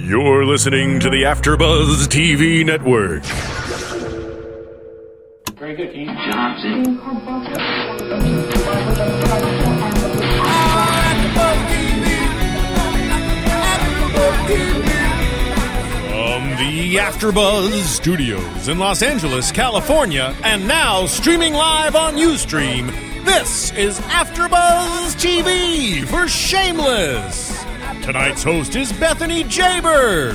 You're listening to the AfterBuzz TV network. Very good, Keith. Johnson. From the AfterBuzz Studios in Los Angeles, California, and now streaming live on UStream, this is AfterBuzz TV for Shameless. Tonight's host is Bethany Jaber.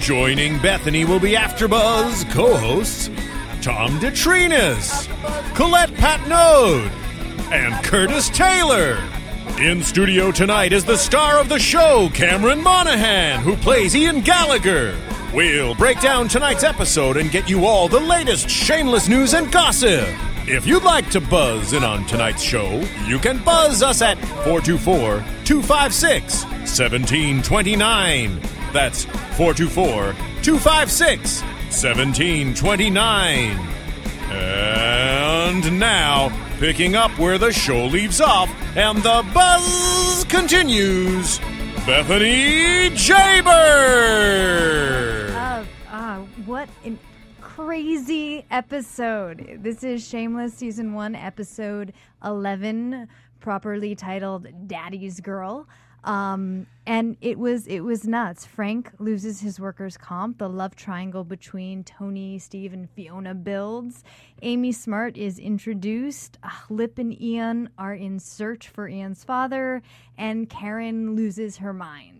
Joining Bethany will be AfterBuzz co-hosts Tom DeTrinas, Colette Patnode, and Curtis Taylor. In studio tonight is the star of the show, Cameron Monaghan, who plays Ian Gallagher. We'll break down tonight's episode and get you all the latest shameless news and gossip. If you'd like to buzz in on tonight's show, you can buzz us at 424 256 1729. That's 424 256 1729. And now, picking up where the show leaves off and the buzz continues, Bethany Jaber. Uh, uh, what a crazy episode. This is Shameless Season 1, Episode 11, properly titled Daddy's Girl. Um, and it was it was nuts. Frank loses his workers' comp. The love triangle between Tony, Steve, and Fiona builds. Amy Smart is introduced. Uh, Lip and Ian are in search for Ian's father, and Karen loses her mind.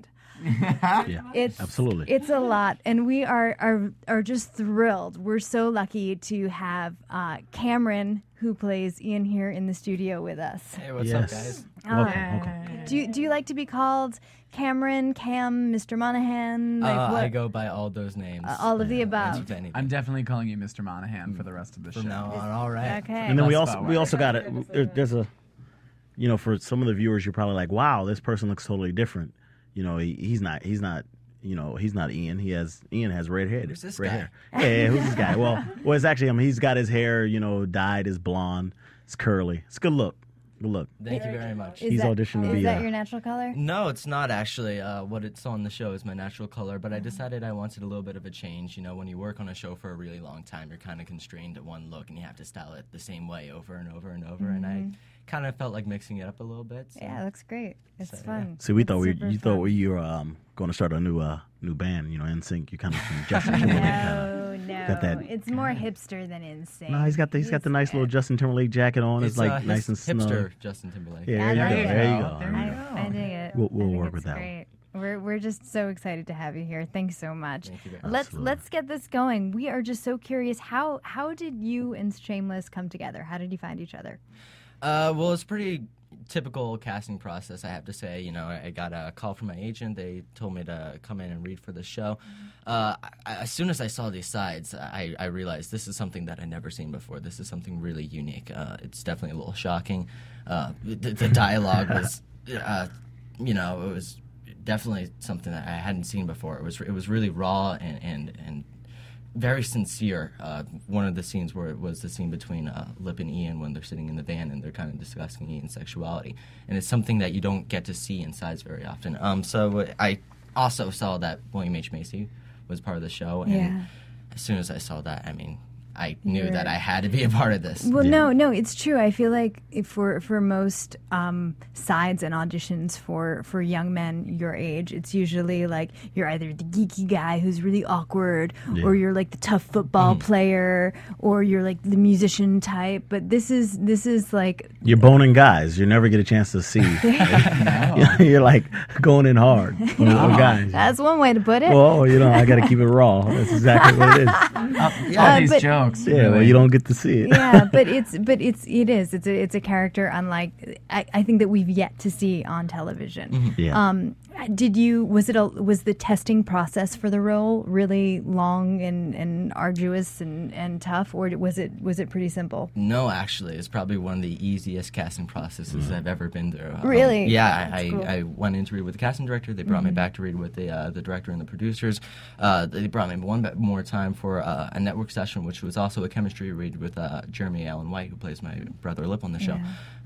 Yeah, It's absolutely. It's a lot, and we are are are just thrilled. We're so lucky to have uh, Cameron, who plays Ian, here in the studio with us. Hey, what's yes. up, guys? Welcome, Uh, welcome. Do you, do you like to be called Cameron, Cam, Mr. Monaghan? Like uh, what? I go by all those names. Uh, all of the above. I'm definitely calling you Mr. Monaghan for the rest of the from show. now on. All right. Okay. And then we also we also got it. There's a, you know, for some of the viewers, you're probably like, "Wow, this person looks totally different." You know, he, he's not. He's not. You know, he's not Ian. He has Ian has red hair. Who's this red guy? hair. Yeah, yeah, who's this guy? Well, well, it's actually him. He's got his hair, you know, dyed. It's blonde. It's curly. It's a good look. Good look. Thank you very much. Is He's that, auditioned to Is that uh, your natural color? No, it's not actually. Uh, what it's on the show is my natural color, but I Mm-hmm. decided I wanted a little bit of a change. You know, when you work on a show for a really long time, you're kind of constrained to one look, and you have to style it the same way over and over and over. And I kind of felt like mixing it up a little bit. So. Yeah, it looks great. It's So, yeah. fun. See, we It's thought we you fun. thought we you were um, going to start a new uh new band. You know, NSYNC. You kind of from Justin Timberlake. kinda. No, no. got that- It's more hipster than insane. No, he's got the he's got the nice little Justin Timberlake jacket on. It's, It's like uh, nice and his- snug. hipster Justin Timberlake. Yeah, I there you go. There you go. There There you you go. I, I dig it. We'll, we'll work with that. Great. One. We're we're just so excited to have you here. Thanks so much. Thank you. Let's Absolutely. let's get this going. We are just so curious. How how did you and Shameless come together? How did you find each other? Uh, well, it's pretty typical casting process, I have to say. You know, I got a call from my agent. They told me to come in and read for the show. Uh, I, as soon as I saw these sides, I, I realized this is something that I'd never seen before. This is something really unique. Uh, it's definitely a little shocking. Uh, the, the dialogue was, uh, you know, it was definitely something that I hadn't seen before. It was it was really raw and and and very sincere. Uh, one of the scenes where it was the scene between uh, Lip and Ian when they're sitting in the van and they're kind of discussing Ian's sexuality, and it's something that you don't get to see in sides very often. Um, so I also saw that William H Macy was part of the show, and Yeah. as soon as I saw that, I mean, I knew You're- that I had to be a part of this. Well, no, no, it's true. I feel like if for for most um, sides and auditions for for young men your age, it's usually like you're either the geeky guy who's really awkward, or you're like the tough football mm-hmm. player, or you're like the musician type. But this is this is like You're boning guys. You never get a chance to see. You're like going in hard on, on guys. that's one way to put it. Well, you know, I got to keep it raw. That's exactly what it is. Uh, All uh, these but- jokes. Yeah, well, you don't get to see it. yeah, but it's but it's it is it's a it's a character unlike I, I think that we've yet to see on television. Yeah. Um, did you was it a was the testing process for the role really long and, and arduous and, and tough, or was it was it pretty simple? No, actually, it's probably one of the easiest casting processes I've ever been through. Um, Really? yeah, I, cool. Mm-hmm. I, I went in to read with the casting director. They brought me back to read with the uh, the director and the producers. Uh, they brought me one more time for uh, a network session, which was also a chemistry read with uh, Jeremy Allen White, who plays my brother Lip on the show.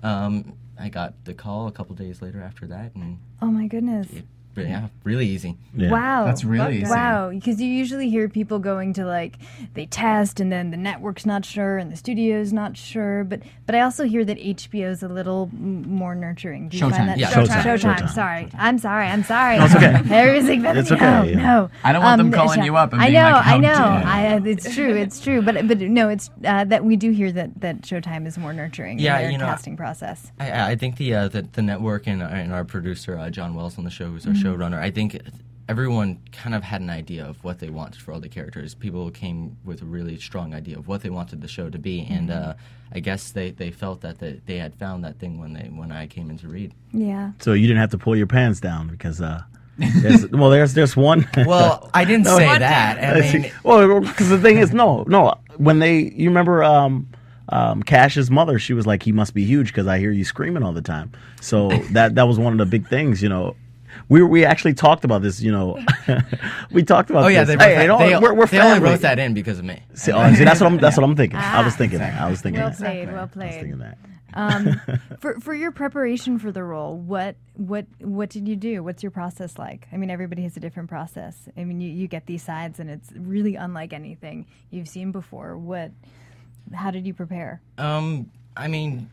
Um, I got the call a couple days later after that, and Oh my goodness! it yeah, really easy. Yeah. Wow. That's really easy. Wow, because you usually hear people going to like they test and then the network's not sure and the studio's not sure, but but I also hear that HBO's a little m- more nurturing. Do you Showtime. find that Yeah. Showtime? Showtime. Showtime. Showtime. Sorry, I'm sorry. I'm sorry. it's okay. Everything but It's no, okay, yeah. no. I don't want them Um, calling Sho- you up and I being know. like, I know. I, it's true. It's true. But but no, it's uh, that we do hear that that Showtime is more nurturing Yeah, in their you know, casting process. I, I think the, uh, the the network and, and our producer uh, John Wells on the show, who's our showrunner, I think everyone kind of had an idea of what they wanted for all the characters. People came with a really strong idea of what they wanted the show to be, and uh, I guess they, they felt that they, they had found that thing when they when I came in to read. Yeah. So you didn't have to pull your pants down because, uh, there's, well, there's there's one. Well, I didn't say that. I mean, well, because the thing is, no, no. When they, you remember, um, um, Kash's mother, she was like, "He must be huge because I hear you screaming all the time." So that that was one of the big things, you know. We we actually talked about this, you know. we talked about. oh yeah, this. they, wrote Hey, that- don't- they, we're, we're they only wrote that in because of me. See, oh, see, that's what I'm. That's what I'm thinking. I was thinking that. I was thinking Well that. played. Well played. I was thinking that. um, for for your preparation for the role, what what what did you do? What's your process like? I mean, everybody has a different process. I mean, you, you get these sides, and it's really unlike anything you've seen before. What? How did you prepare? Um, I mean,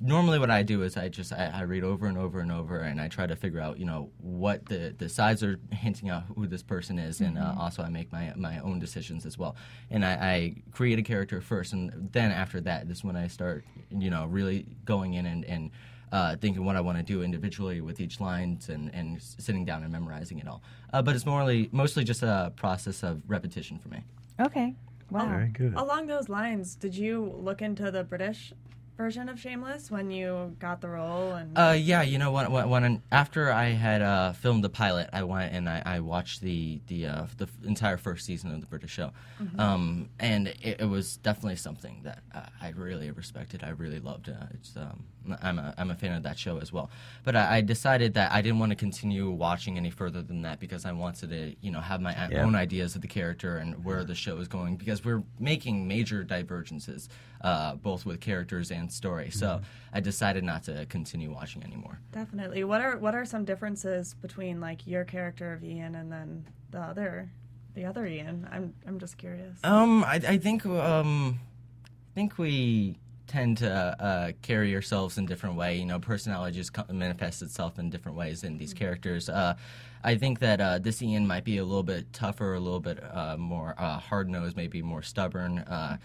normally what I do is I just I, I read over and over and over, and I try to figure out you know what the the sides are hinting out who this person is, and uh, also I make my my own decisions as well. And I, I create a character first, and then after that, this is when I start you know really going in and and. Uh, thinking what I want to do individually with each lines and, and sitting down and memorizing it all. Uh, but it's morely, mostly just a process of repetition for me. Okay. Wow. Very good. Along those lines, did you look into the British version of Shameless when you got the role? And Uh, yeah, you know when when, when after I had uh, filmed the pilot, I went and I, I watched the the uh, the entire first season of the British show, um, and it, it was definitely something that uh, I really respected. I really loved. Uh, it's um, I'm a I'm a fan of that show as well. But I, I decided that I didn't want to continue watching any further than that because I wanted to you know have my Yeah. own ideas of the character and where the show is going because we're making major divergences uh, both with characters and story. So I decided not to continue watching anymore. definitely. What are what are some differences between like your character of Ian and then the other the other Ian? I'm I'm just curious. Um, I, I think um, I think we tend to uh, carry yourselves in different way. You know, personality just co- manifests itself in different ways in these characters. Uh, I think that uh, this Ian might be a little bit tougher, a little bit uh, more uh, hard nosed, maybe more stubborn. Uh,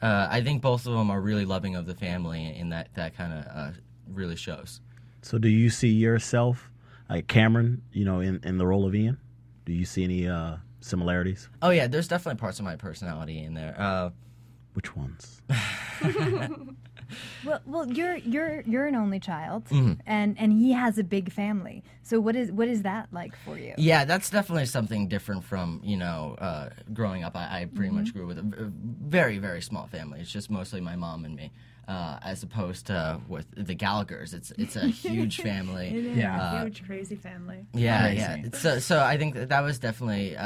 uh, I think both of them are really loving of the family, and that that kind of uh, really shows. So, do you see yourself, like Cameron, you know, in, in the role of Ian? Do you see any uh, similarities? Oh yeah, there's definitely parts of my personality in there. Uh, Which ones? Well, well, you're you're you're an only child, Mm-hmm. and and he has a big family. So what is what is that like for you? Yeah, that's definitely something different from you know uh, growing up. I, I pretty much grew with a very very small family. It's just mostly my mom and me, uh, as opposed to with the Gallagher's. It's it's a huge family. Yeah. Huge crazy family. Yeah, Crazy. yeah. So so I think that, that was definitely.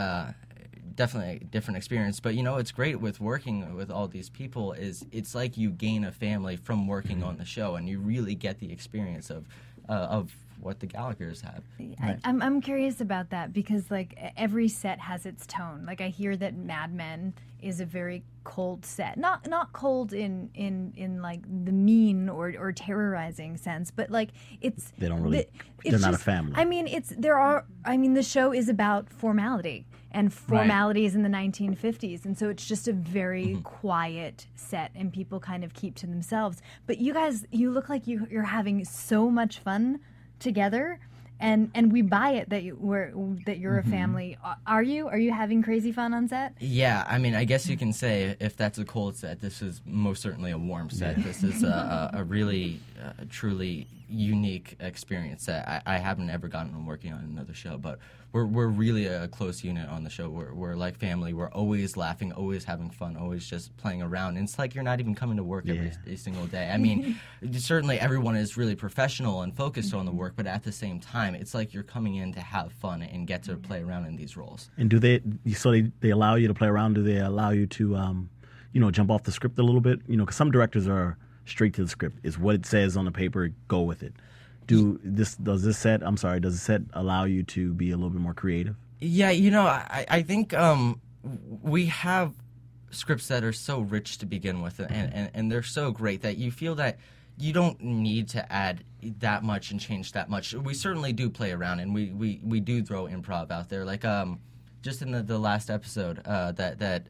Definitely a different experience, but you know what's great with working with all these people is it's like you gain a family from working on the show, and you really get the experience of uh, of what the Gallagher's have. I, I'm I'm curious about that because like every set has its tone. Like I hear that Mad Men is a very cold set, not not cold in in in like the mean or or terrorizing sense, but like it's They don't really- the- they're it's not a family. I mean, it's there are. I mean, the show is about formality and formalities in the 1950s, and so it's just a very Mm-hmm. quiet set, and people kind of keep to themselves. But you guys, you look like you you're having so much fun together. And and we buy it that you we're, that you're Mm-hmm. a family. Are you? Are you having crazy fun on set? Yeah, I mean, I guess you can say if that's a cold set, this is most certainly a warm set. This is a, a, a really, uh, truly unique experience that I, I haven't ever gotten from working on another show. But we're we're really a close unit on the show. We're we're like family. We're always laughing, always having fun, always just playing around. And it's like you're not even coming to work every, Yeah. every single day. I mean, certainly everyone is really professional and focused on the work, but at the same time, it's like you're coming in to have fun and get to play around in these roles. And do they? So they, they allow you to play around? Do they allow you to, um, you know, jump off the script a little bit? You know, because some directors are straight to the script. Is what it says on the paper. Go with it. Do this does this set i'm sorry does this set allow you to be a little bit more creative Yeah, you know, I, I think um, we have scripts that are so rich to begin with, and, and, and they're so great that you feel that you don't need to add that much and change that much. We certainly do play around, and we, we, we do throw improv out there. Like um, just in the, the last episode, uh, that that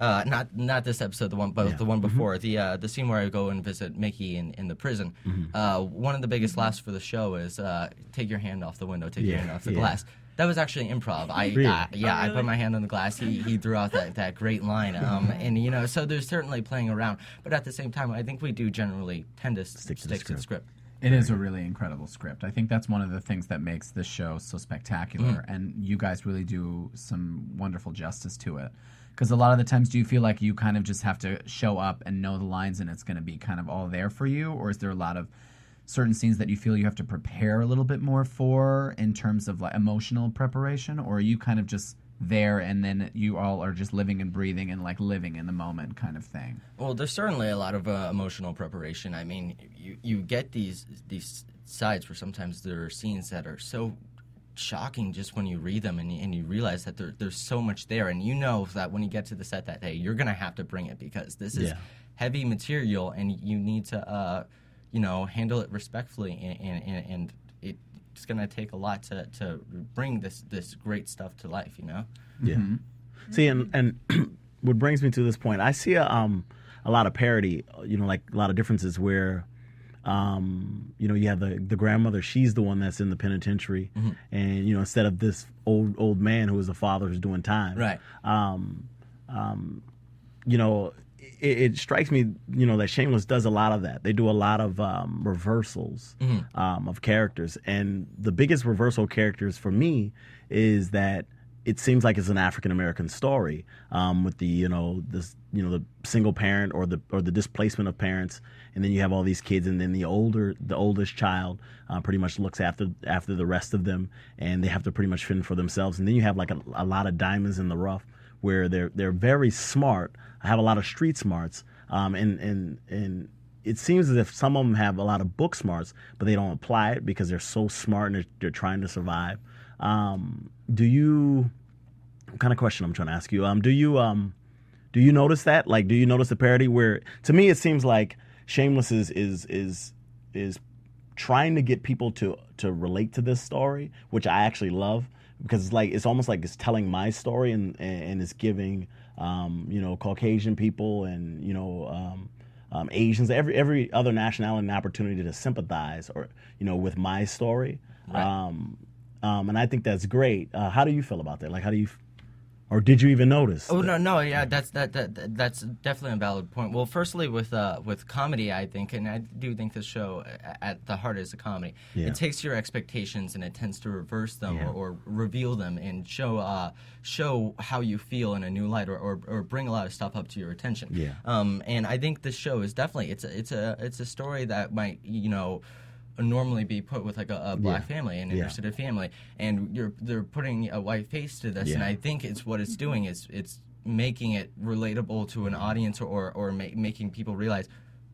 uh, not not this episode, the one but the one before, the uh, the scene where I go and visit Mickey in, in the prison. Uh, one of the biggest laughs for the show is uh, take your hand off the window, take your hand off the yeah. glass. That was actually improv. I Really? uh, yeah, I put my hand on the glass. He he threw out that, that great line. Um, and you know, so there's certainly playing around, but at the same time, I think we do generally tend to stick, to the stick to the script. script. It is a really incredible script. I think that's one of the things that makes this show so spectacular, Mm. and you guys really do some wonderful justice to it. Because a lot of the times, do you feel like you kind of just have to show up and know the lines, and it's going to be kind of all there for you, or is there a lot of certain scenes that you feel you have to prepare a little bit more for in terms of like emotional preparation, or are you kind of just there and then you all are just living and breathing and like living in the moment kind of thing? Well, there's certainly a lot of uh, emotional preparation. I mean, you you get these these sides where sometimes there are scenes that are so shocking just when you read them and you, and you realize that there, there's so much there and you know that when you get to the set that day you're gonna have to bring it because this is Yeah. heavy material and you need to uh, you know handle it respectfully and and, and, and it's gonna take a lot to, to bring this this great stuff to life you know Yeah. See, and and what brings me to this point, I see a um a lot of parody. You know, like a lot of differences where. Um, you know, you have the the grandmother. She's the one that's in the penitentiary, and you know, instead of this old old man who is a father who's doing time, Right. Um, um, you know, it, it strikes me, you know, that Shameless does a lot of that. They do a lot of um, reversals um, of characters, and the biggest reversal characters for me is that it seems like it's an African American story um, with the you know this you know the single parent or the or the displacement of parents, and then you have all these kids, and then the older the oldest child uh, pretty much looks after after the rest of them, and they have to pretty much fend for themselves, and then you have like a, a lot of diamonds in the rough where they're they're very smart, have a lot of street smarts, um, and and and it seems as if some of them have a lot of book smarts, but they don't apply it because they're so smart and they're, they're trying to survive. Um, do you? What kind of question I'm trying to ask you? Um, do you um, do you notice that? Like, do you notice the parody? Where to me it seems like Shameless is is is is trying to get people to to relate to this story, which I actually love because it's like it's almost like it's telling my story and and, it's giving um, you know Caucasian people and you know um, um, Asians every every other nationality an opportunity to sympathize or you know with my story. Um, um, and I think that's great. Uh, how do you feel about that? Like, how do you, or did you even notice? Oh no, no, yeah, that's that, that that- that's definitely a valid point. Well, firstly, with uh, with comedy, I think, and I do think this show at the heart is a comedy. Yeah. It takes your expectations and it tends to reverse them Yeah. or, or reveal them and show uh, show how you feel in a new light or, or, or bring a lot of stuff up to your attention. Yeah. Um, and I think this show is definitely it's a it's a it's a story that might you know normally be put with like a, a black Yeah. family, an Yeah. inner family, and you're they're putting a white face to this, and I think it's what it's doing is it's making it relatable to an audience or or ma- making people realize,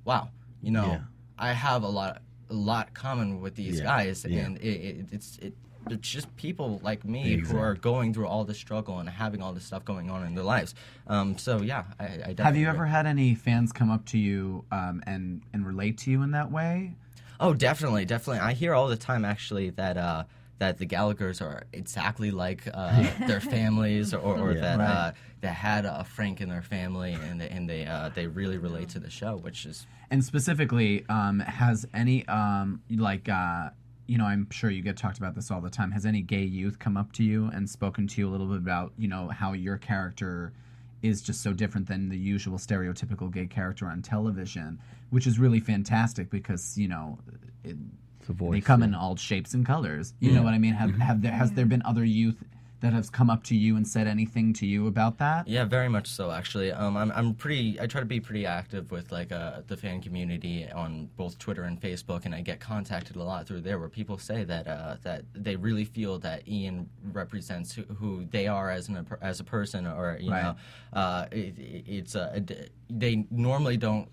wow, you know, Yeah. I have a lot a lot common with these Yeah. guys, Yeah. and it, it, it's it. It's just people like me who are going through all this struggle and having all this stuff going on in their lives. Um, so yeah, I, I definitely Have you agree. ever had any fans come up to you um, and and relate to you in that way? Oh, definitely, definitely. I hear all the time actually that uh, that the Gallagher's are exactly like uh, their families, or, or Yeah. that Right. uh, that had a Frank in their family, and they, and they uh, they really relate to the show, which is And specifically, um, has any um, like uh, you know, I'm sure you get talked about this all the time. Has any gay youth come up to you and spoken to you a little bit about you know how your character is just so different than the usual stereotypical gay character on television, which is really fantastic because you know. It, It's a voice, they come in all shapes and colors. You know what I mean? Have have there has there been other youth that have come up to you and said anything to you about that? yeah, very much so. Actually, um, I'm I'm pretty. I try to be pretty active with like uh, the fan community on both Twitter and Facebook, and I get contacted a lot through there where people say that uh, that they really feel that Ian represents who, who they are as an as a person, or you Right. know, uh, it, it- it's a, they normally don't.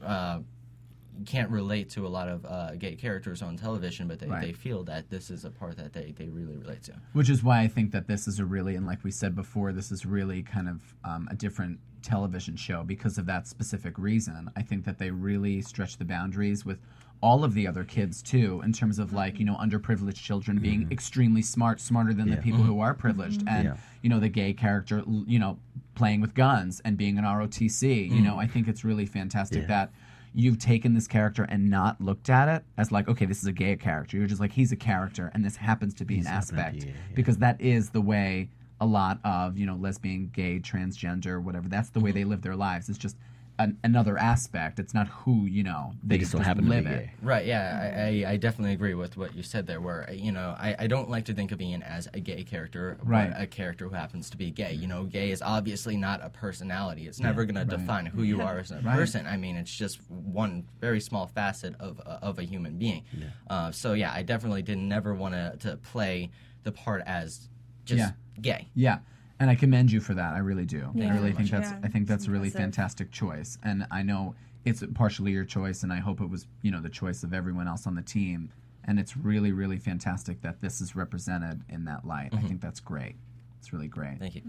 Can't relate to a lot of uh, gay characters on television, but they, Right. they feel that this is a part that they, they really relate to. Which is why I think that this is a really, and like we said before, this is really kind of um, a different television show because of that specific reason. I think that they really stretch the boundaries with all of the other kids too, in terms of like you know underprivileged children being extremely smart, smarter than the people who are privileged, and Yeah. you know the gay character, you know, playing with guns and being an ROTC. You know, I think it's really fantastic Yeah. that you've taken this character and not looked at it as like, okay, this is a gay character. You're just like, he's a character, and this happens to be an aspect be, yeah. because that is the way a lot of you know lesbian, gay, transgender, whatever. That's the way Mm-hmm. they live their lives. It's just an, another aspect. It's not who you know they, They just don't just happen to be live it. Right, yeah, I, I, I definitely agree with what you said there. Where you know, I, I don't like to think of Ian as a gay character, but Right. a character who happens to be gay. You know, gay is obviously not a personality. It's never going to define who you are as a Right. person. I mean, it's just one very small facet of uh, of a human being. Uh, so yeah, I definitely did never want to to play the part as just Yeah. gay. Yeah. And I commend you for that. I really do. Yeah. I really think that's much. I think Yeah, that's a really impressive. fantastic choice. And I know it's partially your choice and I hope it was, you know, the choice of everyone else on the team. And it's really, really fantastic that this is represented in that light. I think that's great. It's really great. Thank you.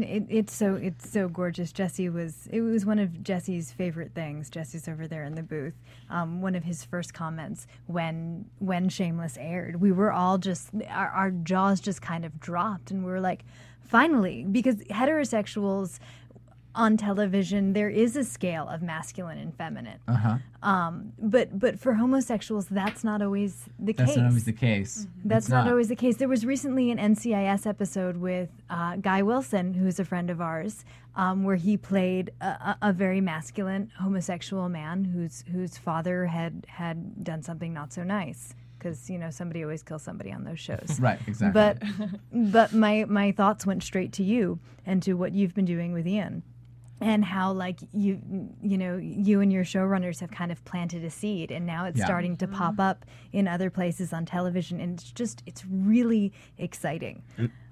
It, it's so it's so gorgeous. Jesse was it was one of Jesse's favorite things. Jesse's over there in the booth. Um, one of his first comments when when Shameless aired, we were all just our, our jaws just kind of dropped, and we were like, finally, because heterosexuals on television there is a scale of masculine and feminine. Uh huh. Um, but but for homosexuals, that's not always the That's case. That's not always the case. That's It's not, always the case. There was recently an NCIS episode with uh, Guy Wilson, who's a friend of ours, um, where he played a, a, a very masculine homosexual man whose whose father had had done something not so nice. Because you know somebody always kills somebody on those shows. Right, exactly. But but my my thoughts went straight to you and to what you've been doing with Ian and how like you you know you and your showrunners have kind of planted a seed and now it's Yeah. starting to pop up in other places on television and it's just it's really exciting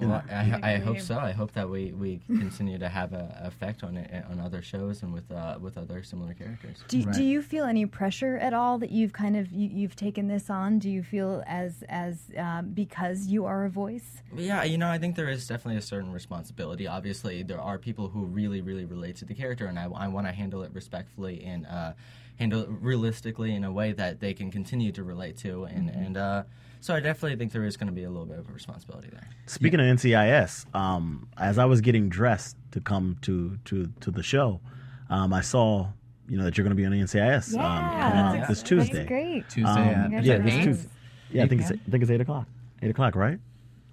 Well, I, I hope so. I hope that we, we continue to have an effect on it on other shows and with uh, with other similar characters. do, Right. do you feel any pressure at all that you've kind of you, you've taken this on do you feel as as um, because you are a voice Yeah, you know, I think there is definitely a certain responsibility. Obviously, there are people who really, really relate to the character, and I, I want to handle it respectfully and uh, handle it realistically in a way that they can continue to relate to. And, and uh, so I definitely think there is going to be a little bit of a responsibility there. Speaking of NCIS, um, as I was getting dressed to come to to to the show, um, I saw you know that you're going to be on the NCIS um, coming out this Tuesday. that's great Tuesday Um, at yeah, this. Tuesday. Yeah, I think it's I think it's eight o'clock. Eight o'clock, right?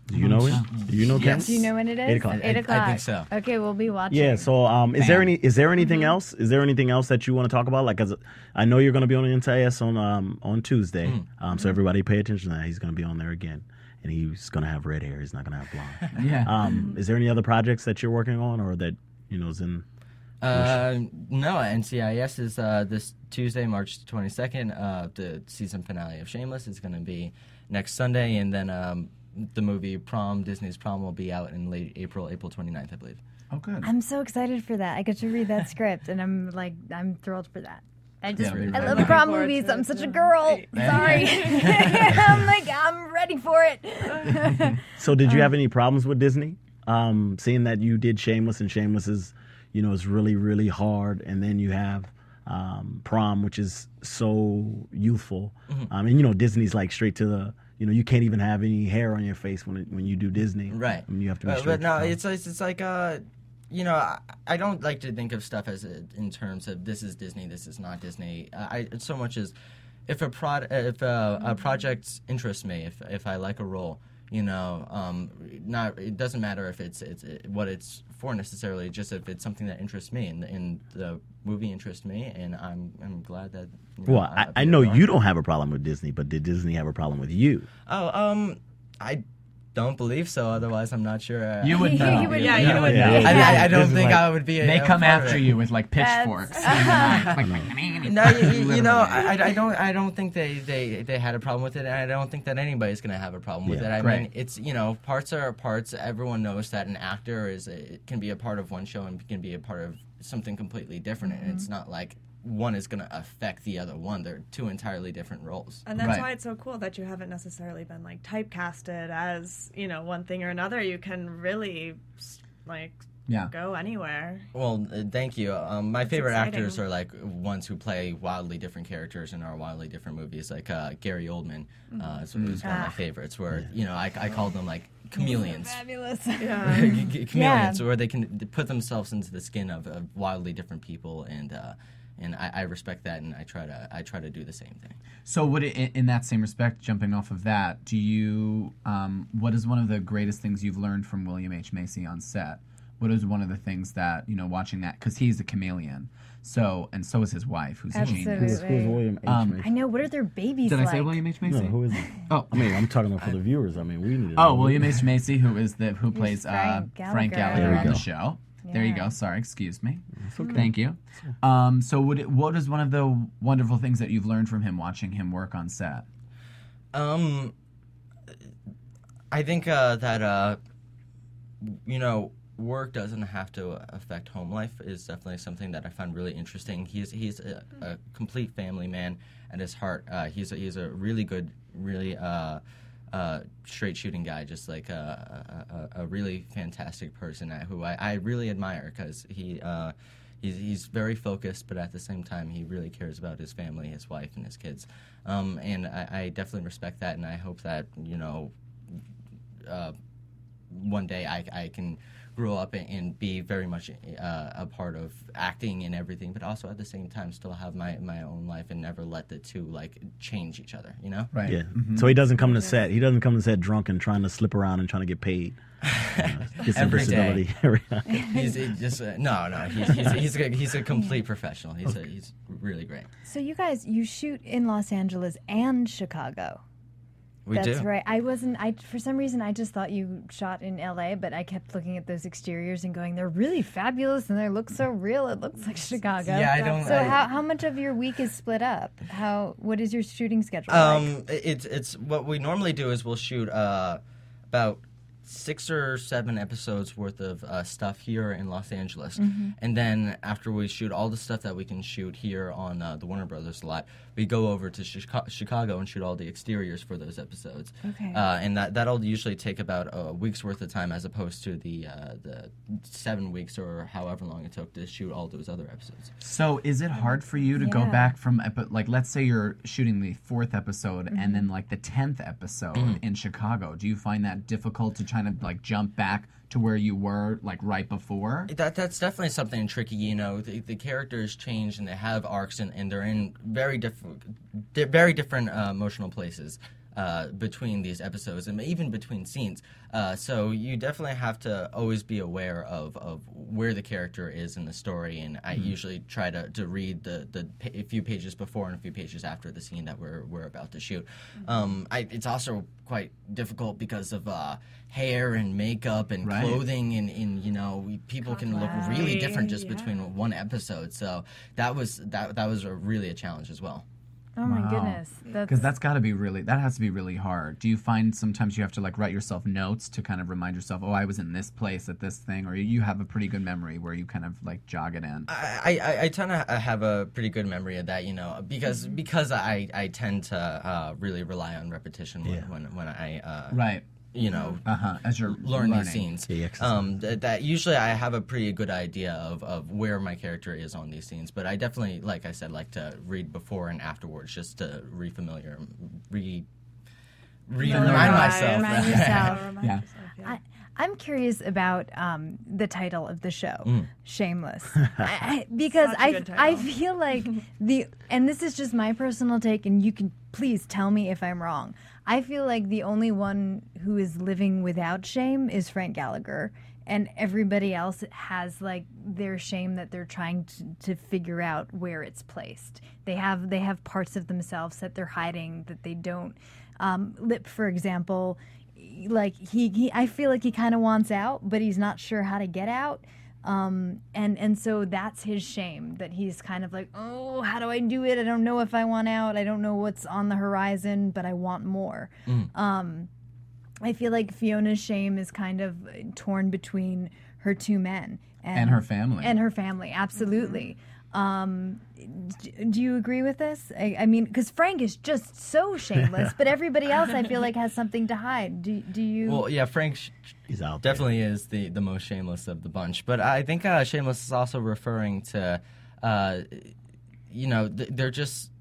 Do you know it? Do you know Ken? Yes. do you know when it is Eight o'clock. eight I- I think so. okay we'll be watching Yeah. So, um, is there any is there anything else? Is there anything else that you want to talk about? Like, 'cause I know you're going to be on the NCIS on um on Tuesday. Um, so everybody pay attention to that. He's going to be on there again, and he's going to have red hair. He's not going to have blonde. Yeah. um, is there any other projects that you're working on, or that you know is in? Uh, no, NCIS is uh, this Tuesday, March 22nd. Uh, the season finale of Shameless is going to be next Sunday, and then um, the movie Prom, Disney's Prom, will be out in late April, April 29th, I believe. oh, good. I'm so excited for that. I get to read that script, and I'm like, I'm thrilled for that. I just, Yeah, we I love prom movies. I'm such a girl. Sorry, I'm like, I'm ready for it. So, did you have any problems with Disney? Um, seeing that you did Shameless, and Shameless is, you know, is really really hard, and then you have um, Prom, which is so youthful. Um, and you know, Disney's like straight to the. You know, you can't even have any hair on your face when it, when you do Disney. Right. I mean, you have to be But, straight. but no, it's, it's it's like uh, you know, I, I don't like to think of stuff as a, in terms of this is Disney, this is not Disney. I it's so much as if a prod if a, a project interests me, if if I like a role, you know, um, not it doesn't matter if it's it's it, what it's for necessarily, just if it's something that interests me and, and the movie interests me, and I'm I'm glad that. You know, Well, I, I'll I know you don't have a problem with Disney, but did Disney have a problem with you? Oh, um, I don't believe so. Otherwise, I'm not sure. Uh, You would know. You would Yeah, know. you would Yeah. know. I, I, I don't think like- I would be. A, They a come part of after it. you with like pitchforks. Like, No, you, you- you know, I, I don't. I don't think they, they, they had a problem with it, and I don't think that anybody's going to have a problem with Yeah. it. I Great. mean, it's you know, parts are parts. Everyone knows that an actor is a, it can be a part of one show and can be a part of something completely different, and it's not like one is going to affect the other one. They're two entirely different roles. And that's Right. why it's so cool that you haven't necessarily been like typecasted as you know one thing or another. You can really like Yeah. go anywhere. Well, uh, thank you. Um, my favorite exciting. actors are like ones who play wildly different characters in our wildly different movies. Like uh, Gary Oldman uh, is, is one of my Ah. favorites. Where you know I, I call them like chameleons. Fabulous. Yeah. chameleons, where they can put themselves into the skin of, of wildly different people, and uh, and I, I respect that, and I try to I try to do the same thing. So, would it, in, in that same respect, jumping off of that, do you? Um, what is one of the greatest things you've learned from William H Macy on set? What is one of the things that you know, watching that because he's a chameleon, so and so is his wife, who's a genius. Who's, Absolutely. who's William H. Um, I know. What are their babies Did like? I say William H Macy? No, who is it? Oh. I mean, I'm talking about for the viewers. I mean, we need to Oh, know. William H Macy, who is the who plays uh, Frank Frank Gallagher. Gallagher There on the go. Show. There you go. Sorry, excuse me. Thank you. Um, so, would it, what is one of the wonderful things that you've learned from him watching him work on set? Um, I think uh, that uh, you know, work doesn't have to affect home life is definitely something that I find really interesting. He's he's a, a complete family man at his heart. Uh, he's a, he's a really good, really uh, uh, straight shooting guy, just like a, a, a really fantastic person uh, who I, I really admire because he. Uh, He's, he's very focused, but at the same time, he really cares about his family, his wife, and his kids. Um, and I, I definitely respect that, and I hope that, you know, uh, one day I, I can grow up and, and be very much uh, a part of acting and everything, but also at the same time still have my, my own life and never let the two like change each other. You know? Right. Yeah. So he doesn't come to set. He doesn't come to set drunk and trying to slip around and trying to get paid. Get some Every day. visibility. He's he just uh, no, no. He's he's, he's, a, he's a complete professional. He's a, he's really great. So you guys, you shoot in Los Angeles and Chicago. We That's do. right. I wasn't. I for some reason I just thought you shot in L.A., but I kept looking at those exteriors and going, "They're really fabulous, and they look so real. It looks like Chicago." Yeah, I don't- So I- how how much of your week is split up? How what is your shooting schedule like? Um, it's it's what we normally do is we'll shoot uh, about six or seven episodes worth of uh, stuff here in Los Angeles, Mm-hmm. and then after we shoot all the stuff that we can shoot here on uh, the Warner Brothers lot, we go over to Chica- Chicago and shoot all the exteriors for those episodes. Okay. Uh, and that that'll usually take about a week's worth of time, as opposed to the uh, the seven weeks or however long it took to shoot all those other episodes. So, is it hard for you to go back from, epi- like, let's say you're shooting the fourth episode Mm-hmm. and then, like, the 10th episode Mm. in Chicago? Do you find that difficult to try to, like, jump back to where you were, like, right before? That that's definitely something tricky. You know, the, the characters change and they have arcs and, and they're in very different, di- very different uh, emotional places uh, between these episodes and even between scenes. Uh, so you definitely have to always be aware of, of where the character is in the story. And I usually try to, to read the, the pa- a few pages before and a few pages after the scene that we're we're about to shoot. Um, I, it's also quite difficult because of uh, hair and makeup and Right. clothing and, and you know we- people can look really different just Yeah. between one episode. So that was that that was a, really a challenge as well. Oh my Wow. goodness, Because that's got to be really, that has to be really hard. Do you find sometimes you have to, like, write yourself notes to kind of remind yourself, oh, I was in this place at this thing, or you have a pretty good memory where you kind of, like, jog it in? I, I, I tend to have a pretty good memory of that, you know, because because I, I tend to uh, really rely on repetition when Yeah. when, when I uh, Right. You know Uh huh. As you're learn learning. these scenes. Yeah, exercise. um, th- that usually I have a pretty good idea of, of where my character is on these scenes, but I definitely, like I said, like to read before and afterwards just to refamiliar, re, re- remind Familiarize. myself. Remind yourself. Remind Yeah. yourself, yeah. I, I'm curious about um, the title of the show, Mm. Shameless, I, I, because Such a I good I feel like the and this is just my personal take, and you can please tell me if I'm wrong. I feel like the only one who is living without shame is Frank Gallagher, and everybody else has like their shame that they're trying to, to figure out where it's placed. They have they have parts of themselves that they're hiding that they don't. Um, Lip, for example, like he, he I feel like he kind of wants out, but he's not sure how to get out. Um, and and so that's his shame that he's kind of like, oh, how do I do it? I don't know if I want out. I don't know what's on the horizon, but I want more. Um, I feel like Fiona's shame is kind of torn between her two men And her family. and her family absolutely Um, do you agree with this? I, I mean, because Frank is just so shameless, but everybody else I feel like has something to hide. Do do you? Well, yeah, Frank sh- He's out there. definitely is the, the most shameless of the bunch. But I think uh, shameless is also referring to, uh, you know, th- they're just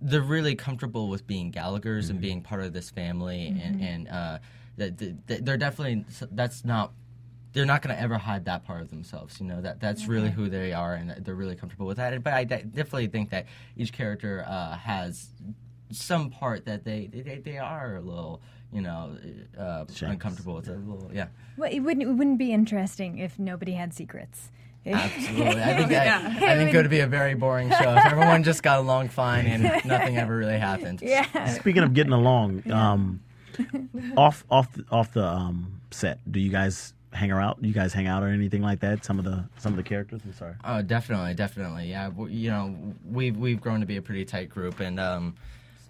they're really comfortable with being Gallagher's and being part of this family, and and uh, that that- they're definitely that's not. They're not going to ever hide that part of themselves, you know. That that's really who they are, and they're really comfortable with that. But I definitely think that each character uh, has some part that they they, they are a little, you know, uh, uncomfortable with. A little, yeah. Well, it wouldn't it wouldn't be interesting if nobody had secrets. Absolutely. I think that, I think it would be a very boring show if everyone just got along fine and nothing ever really happened. yeah. Speaking of getting along, um, off off the, off the um, set, do you guys hang out? You guys hang out or anything like that? Some of the some of the characters. I'm sorry. Oh, definitely, definitely. Yeah, w- you know, we've we've grown to be a pretty tight group, and um,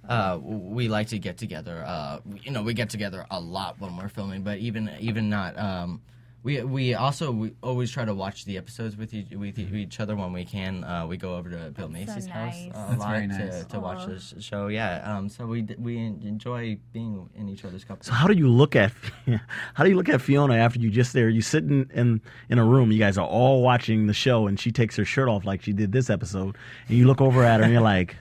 uh, we like to get together. Uh, you know, we get together a lot when we're filming, but even even not. Um, we we also we always try to watch the episodes with each, with each other when we can. Uh, we go over to Bill That's Macy's house nice. uh, a That's lot very to, nice. to watch the sh- show. Yeah, um, so we we enjoy being in each other's company. So how do you look at how do you look at Fiona after you just there? You sitting in in a room. You guys are all watching the show, and she takes her shirt off like she did this episode, and you look over at her and you're like.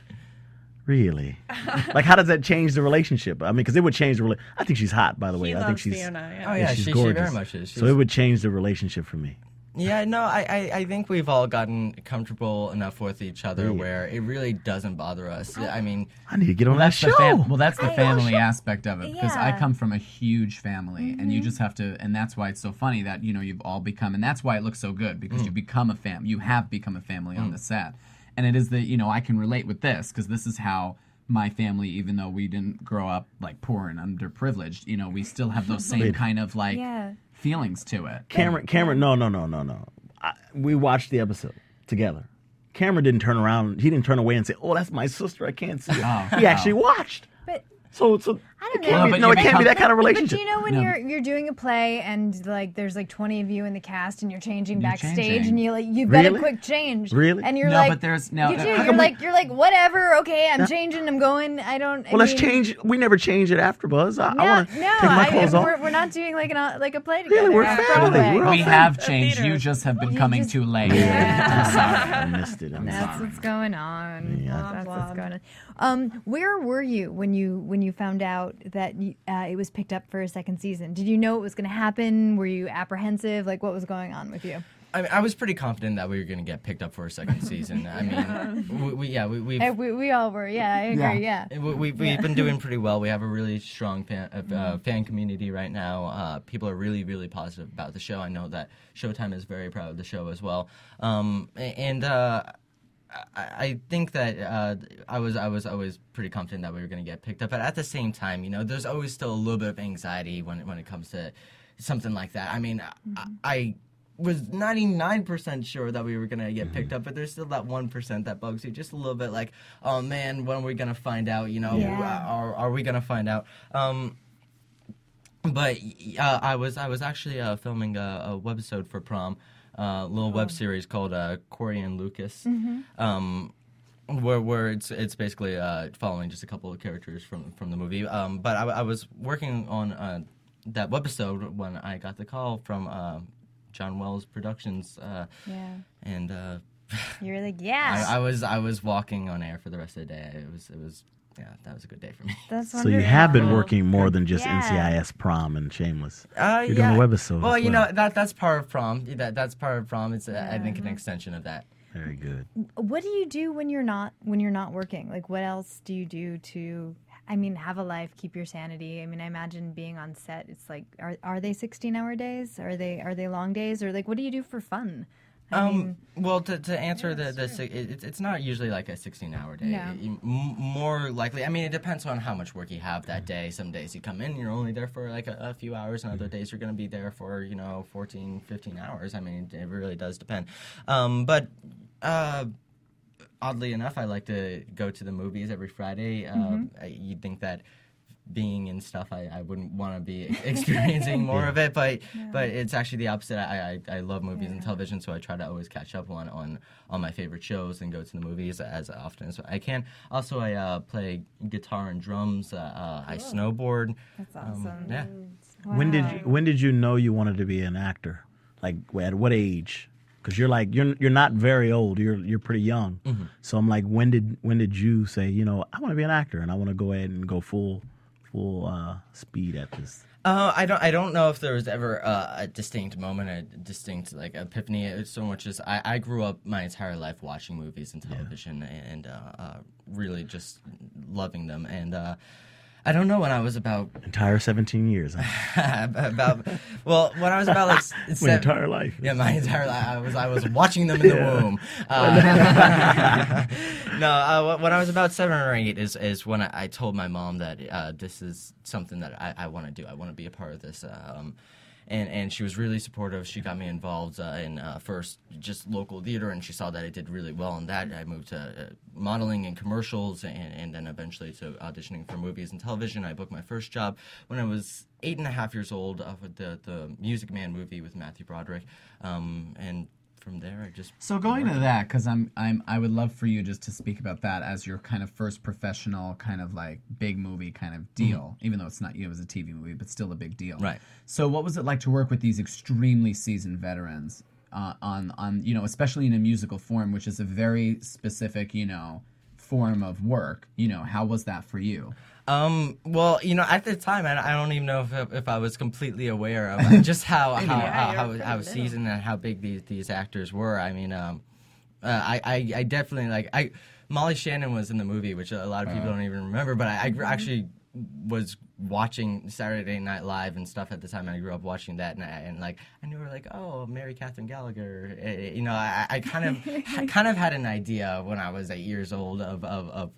Really? like, how does that change the relationship? I mean, because it would change the. Rela- I think she's hot, by the way. He I loves think she's. Fiona. Yeah. Oh, yeah. she's she- she gorgeous. very much is. So it would change the relationship for me. Yeah, no, I, I, I think we've all gotten comfortable enough with each other Yeah. where it really doesn't bother us. I mean, I need to get on Well, that that's show. the fam- well, that's the I- family aspect of it because I come from a huge family, and you mm-hmm. just have to, and that's why it's so funny that you know you've all become, and that's why it looks so good because mm. you become a fam, you have become a family on mm. the set, and it is that you know I can relate with this because this is how my family, even though we didn't grow up like poor and underprivileged, you know, we still have those same kind of like Yeah. feelings to it. Cameron, Cameron, no, no, no, no, no. I, we watched the episode together. Cameron didn't turn around. He didn't turn away and say, "Oh, that's my sister. I can't see her." Oh, he actually watched. But So, so I don't it can't be, But no, you it can't be that kind of But relationship. do you know when No. you're you're doing a play and like there's like 20 of you in the cast and you're changing You're backstage changing. and you like you've got a quick change. Really? And you're No, like but there's- no, You do. You're we- like you're like whatever. Okay, I'm changing. I'm going. I don't. I well, let's change. We never change it after Buzz. I, No, I want to no, take my I, clothes we're, off. we're not doing like an uh, like a play together. Really, we're family. We're We family. have changed. You just have been You coming just- too late. Yeah. I'm sorry. I missed it. I'm That's sorry. what's going on. That's what's going on. Um, where were you when you when you found out that uh, it was picked up for a second season? Did you know it was going to happen? Were you apprehensive? Like, what was going on with you? I, mean, I was pretty confident that we were going to get picked up for a second season. I mean, we, we yeah, we, we've Eh, we, we all were. Yeah, I agree. Yeah. we, we, we've been doing pretty well. We have a really strong fan, uh, uh, fan community right now. Uh, people are really, really positive about the show. I know that Showtime is very proud of the show as well. Um, and uh, I, I think that uh, I was I was always pretty confident that we were going to get picked up. But at the same time, you know, there's always still a little bit of anxiety when when it comes to something like that. I mean, I, I was 99% sure that we were going to get picked up, but there's still that 1% that bugs you just a little bit like, oh man, when are we going to find out? You know, Yeah. are, are we going to find out? Um, but uh, I was I was actually uh, filming a, a webisode for prom, uh, little web series called uh, Corey and Lucas, um, where where it's it's basically uh, following just a couple of characters from from the movie. Um, but I, I was working on uh, that webisode when I got the call from uh, John Wells Productions, uh, Yeah. and uh, You're like, yeah. I, I was I was walking on air for the rest of the day. It was it was yeah that was a good day for me. That's So you have been working more than just Yeah. NCIS prom and Shameless. Uh, You're yeah. doing a webisode. Well, as you know that that's part of prom. That that's part of prom. It's uh, I think an extension of that. very good. What do you do when you're not when you're not working? Like, what else do you do to? I mean, have a life, keep your sanity. I mean, I imagine being on set. It's like, are are they 16 hour days? Are they are they long days? Or like, what do you do for fun? I mean, Um, well, to, to answer the the si- it, it's it's not usually like a sixteen hour day. No. You- m- more likely, I mean, it depends on how much work you have that day. Some days you come in, you're only there for like a, a few hours, and other days you're going to be there for you know 14, 15 hours. I mean, it really does depend. Um, but uh, oddly enough, I like to go to the movies every Friday. Uh, Mm-hmm. You'd think that being and stuff, I, I wouldn't want to be experiencing more of it. But but it's actually the opposite. I I, I love movies and television, so I try to always catch up on on on my favorite shows and go to the movies as often as I can. Also, I uh, play guitar and drums. Uh, uh, I snowboard. That's Um, awesome. yeah. When did you, when did you know you wanted to be an actor? Like at what age? Because you're like you're you're not very old. You're you're pretty young. So I'm like, when did when did you say you know I want to be an actor and I want to go ahead and go full full uh, speed at this? Uh, I don't. I don't know if there was ever uh, a distinct moment, a distinct like epiphany. It's so much as I, I grew up my entire life watching movies and television, and uh, uh, really just loving them. And uh, I don't know when I was about Entire 17 years, huh? about well when I was about like my entire life. yeah, my entire life. I was I was watching them in the womb. Uh, no, uh, when I was about seven or eight is is when I, I told my mom that uh, this is something that I, I want to do. I want to be a part of this. Um, and and she was really supportive. She got me involved uh, in uh, first just local theater, and she saw that I did really well in that. I moved to uh, modeling and commercials, and, and then eventually to auditioning for movies and television. I booked my first job when I was eight and a half years old uh, with the the Music Man movie with Matthew Broderick, um, and from there I just So going to that, because I'm, I'm, I would love for you just to speak about that as your kind of first professional kind of like big movie kind of deal, even though it's not you, it was a TV movie, but still a big deal. Right. So what was it like to work with these extremely seasoned veterans uh, on, on, you know, especially in a musical form, which is a very specific, you know, form of work. You know, how was that for you? Um. Well, you know, at the time, I, I don't even know if if I was completely aware of just how how Yeah, how, how, how seasoned and how big these these actors were. I mean, um, uh, I, I I definitely like I Molly Shannon was in the movie, which a lot of people don't even remember, but I, I actually was watching Saturday Night Live and stuff at the time. I grew up watching that, and, I, and like I knew her like, oh, Mary Catherine Gallagher. Eh, eh, You know, I, I kind of I kind of had an idea when I was eight years old of of, of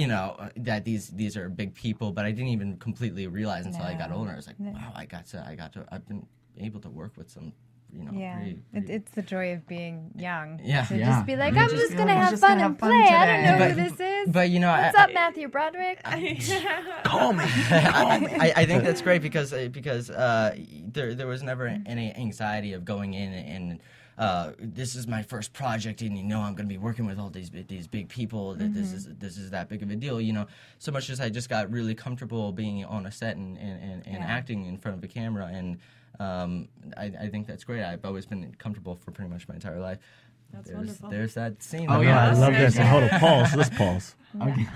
you know that these these are big people, but I didn't even completely realize until I got older. I was like, No. wow, I got to I got to I've been able to work with some, you know, Yeah, pretty, it, pretty- it's the joy of being young. Yeah. to Yeah. just be like, You I'm just just feel gonna have just fun gonna and have fun play. I don't know today. who this is. but you know, What's I, up, Matthew Broderick? Call me. Call I, I think that's great because uh, because uh, there there was never any anxiety of going in and uh, this is my first project and you know I'm going to be working with all these these big people that this is this is that big of a deal you know so much as I just got really comfortable being on a set and and, and, and Yeah. acting in front of a camera and um, I, I think that's great I've always been comfortable for pretty much my entire life. That's there's, wonderful. There's that scene. Oh, yeah, I love this. Hold on, pause. Let's pause. Okay.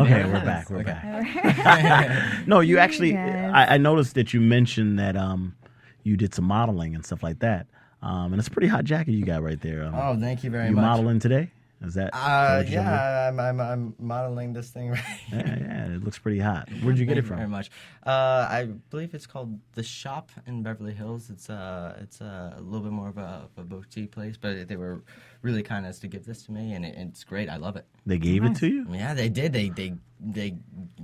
Okay, we're back. We're back. no, you actually. I, I noticed that you mentioned that um, you did some modeling and stuff like that. Um, and it's a pretty hot jacket you got right there. Um, Oh, thank you very much. you much. modeling today? Is that Uh, what you're yeah, I'm, I'm, I'm modeling this thing right yeah, yeah. It looks pretty hot. Where'd you get Thank it you very from? much. Uh, I believe it's called the Shop in Beverly Hills. It's uh, it's uh, a little bit more of a, of a boutique place, but they were really kind as to give this to me, and it, it's great. I love it. They gave it to you. Yeah, they did. They they they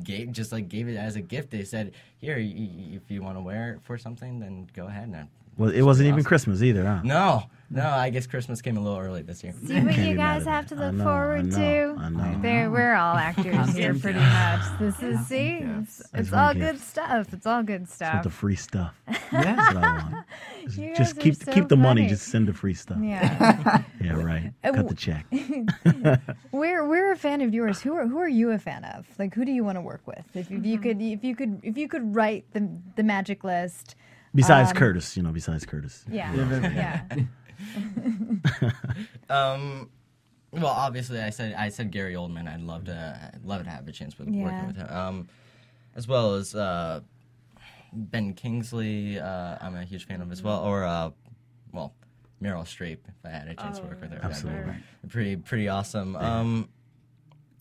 gave just like gave it as a gift. They said, "Here, y- y- if you want to wear it for something, then go ahead." And I- Well, it wasn't even awesome. Christmas either, huh? No, no. I guess Christmas came a little early this year. See what Can't you guys have to that. I look know, forward I to. know, I know. There, we're all actors here, pretty much. This is see, it's, it's all one good stuff. It's all good With stuff. the free stuff. Yeah. That's what I want. Just, just keep so keep the money. Just send the free stuff. Yeah, Yeah, right. Uh, Cut the check. we're we're a fan of yours. Who are who are you a fan of? Like, who do you want to work with? If, if Mm-hmm. you could, if you could, if you could write the the magic list. Besides Um, Curtis, you know, besides Curtis. Yeah, yeah. Um, well, obviously, I said I said Gary Oldman. I'd love to I'd love to have a chance with Yeah. working with him. Um, as well as uh, Ben Kingsley. Uh, I'm a huge fan of as well. Or uh, well, Meryl Streep. If I had a chance to Oh, work with her, Absolutely. that'd pretty pretty awesome. Um,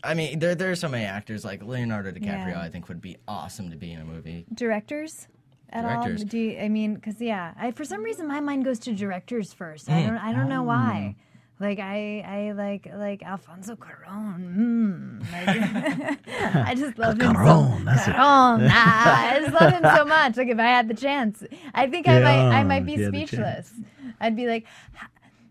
I mean, there there are so many actors like Leonardo DiCaprio. Yeah. I think would be awesome to be in a movie. Directors. At Directors. all? Do you, I mean, because yeah, I for some reason my mind goes to directors first. Mm. I don't I don't know why. Like I I like like Alfonso Cuarón. Mm, like, I just love him so. Cuarón, that's it. Cuarón, ah, I just love him so much. Like if I had the chance, I think I might I might be if you had the speechless. I'd be like,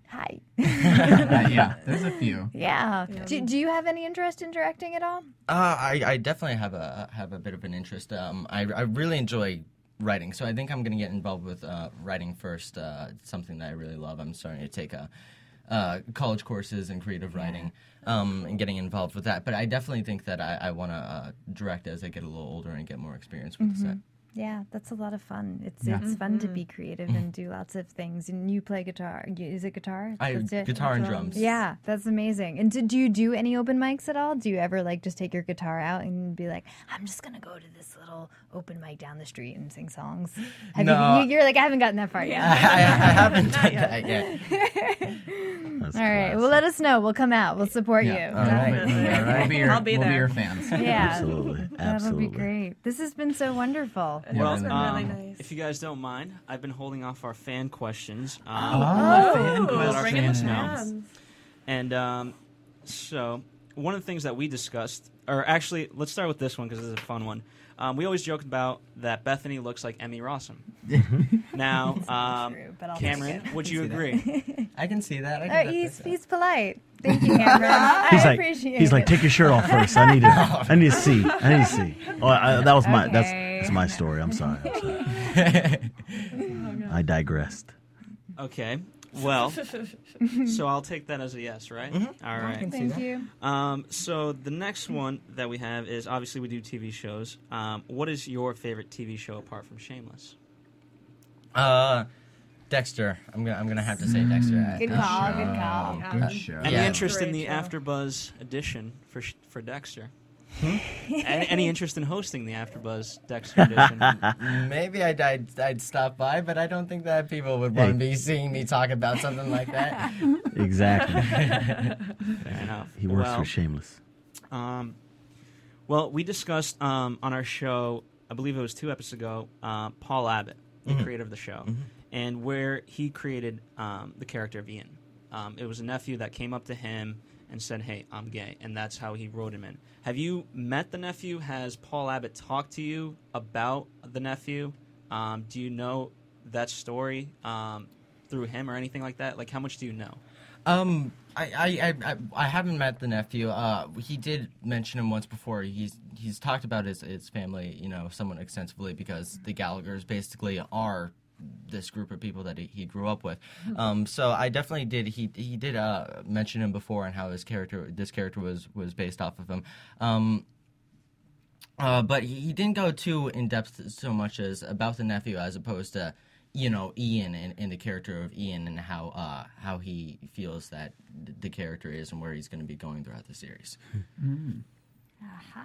Hi. Yeah, there's a few. yeah. Do, do you have any interest in directing at all? Uh, I, I definitely have a have a bit of an interest. Um, I, I really enjoy writing, so I think I'm going to get involved with uh, writing first. Uh, it's something that I really love. I'm starting to take a, uh, college courses in creative writing um, and getting involved with that. But I definitely think that I, I want to uh, direct as I get a little older and get more experience with the set. Yeah, that's a lot of fun. It's Yeah. it's fun to be mm-hmm. creative and do lots of things. And you play guitar. Is it guitar? I That's it? guitar and drums. Yeah, that's amazing. And did you do any open mics at all? Do you ever like just take your guitar out and be like, I'm just gonna go to this little open mic down the street and sing songs? Have No. you, you're like, I haven't gotten that far yet. I, I haven't done that yet. That's All right, classic. well, let us know. We'll come out. We'll support Yeah. you. All right. All We'll be your, I'll be we'll be your fans. Yeah, Absolutely. that'll Absolutely. be great. This has been so wonderful. Yeah. Well, It's been um, really nice. if you guys don't mind, I've been holding off our fan questions. Um, Oh, fan Let our bring in the fans know. fans. And um, so, one of the things that we discussed, or actually, let's start with this one because this is a fun one. Um, we always joke about that Bethany looks like Emmy Rossum. now, um, true, but I'll take Cameron, it. would you see that. agree? I can see that. I can Oh, definitely he's see that. he's polite. Thank you, Cameron. I He's like, appreciate he's like, take your shirt off first. I need to, I need to see. I need to see. Oh, I, that was my, that's, Okay. that's my story. I'm sorry. I'm sorry. I digressed. Okay. Well, so I'll take that as a yes, right? Mm-hmm. All right. Thank you. Um, so the next one that we have is obviously we do TV shows. Um, what is your favorite TV show apart from Shameless? Uh, Dexter. I'm gonna I'm gonna have to say Dexter. I- Good call. Good call. Good show. Any Yeah. interest in the. AfterBuzz edition for for Dexter? Hmm? any, any interest in hosting the AfterBuzz Dexter edition? Maybe I'd, I'd I'd stop by, but I don't think that people would want to Hey. be seeing me talk about something like that. Exactly. Fair enough. He works well, for Shameless. Um, well, we discussed um, on our show, I believe it was two episodes ago, uh, Paul Abbott, the Mm-hmm. creator of the show, and where he created um, the character of Ian. Um, it was a nephew that came up to him and said, "Hey, I'm gay," and that's how he wrote him in. Have you met the nephew? Has Paul Abbott talked to you about the nephew? Um, do you know that story um, through him or anything like that? Like, how much do you know? Um, I, I, I, I- haven't met the nephew. Uh, he did mention him once before. He's he's talked about his his family, you know, somewhat extensively because the Gallagher's basically are this group of people that he, he grew up with. Um, so I definitely did. He he did uh, mention him before and how his character, this character was was based off of him. Um, uh, but he, he didn't go too in depth so much as about the nephew, as opposed to, you know, Ian and, and the character of Ian and how uh, how he feels that the character is and where he's going to be going throughout the series.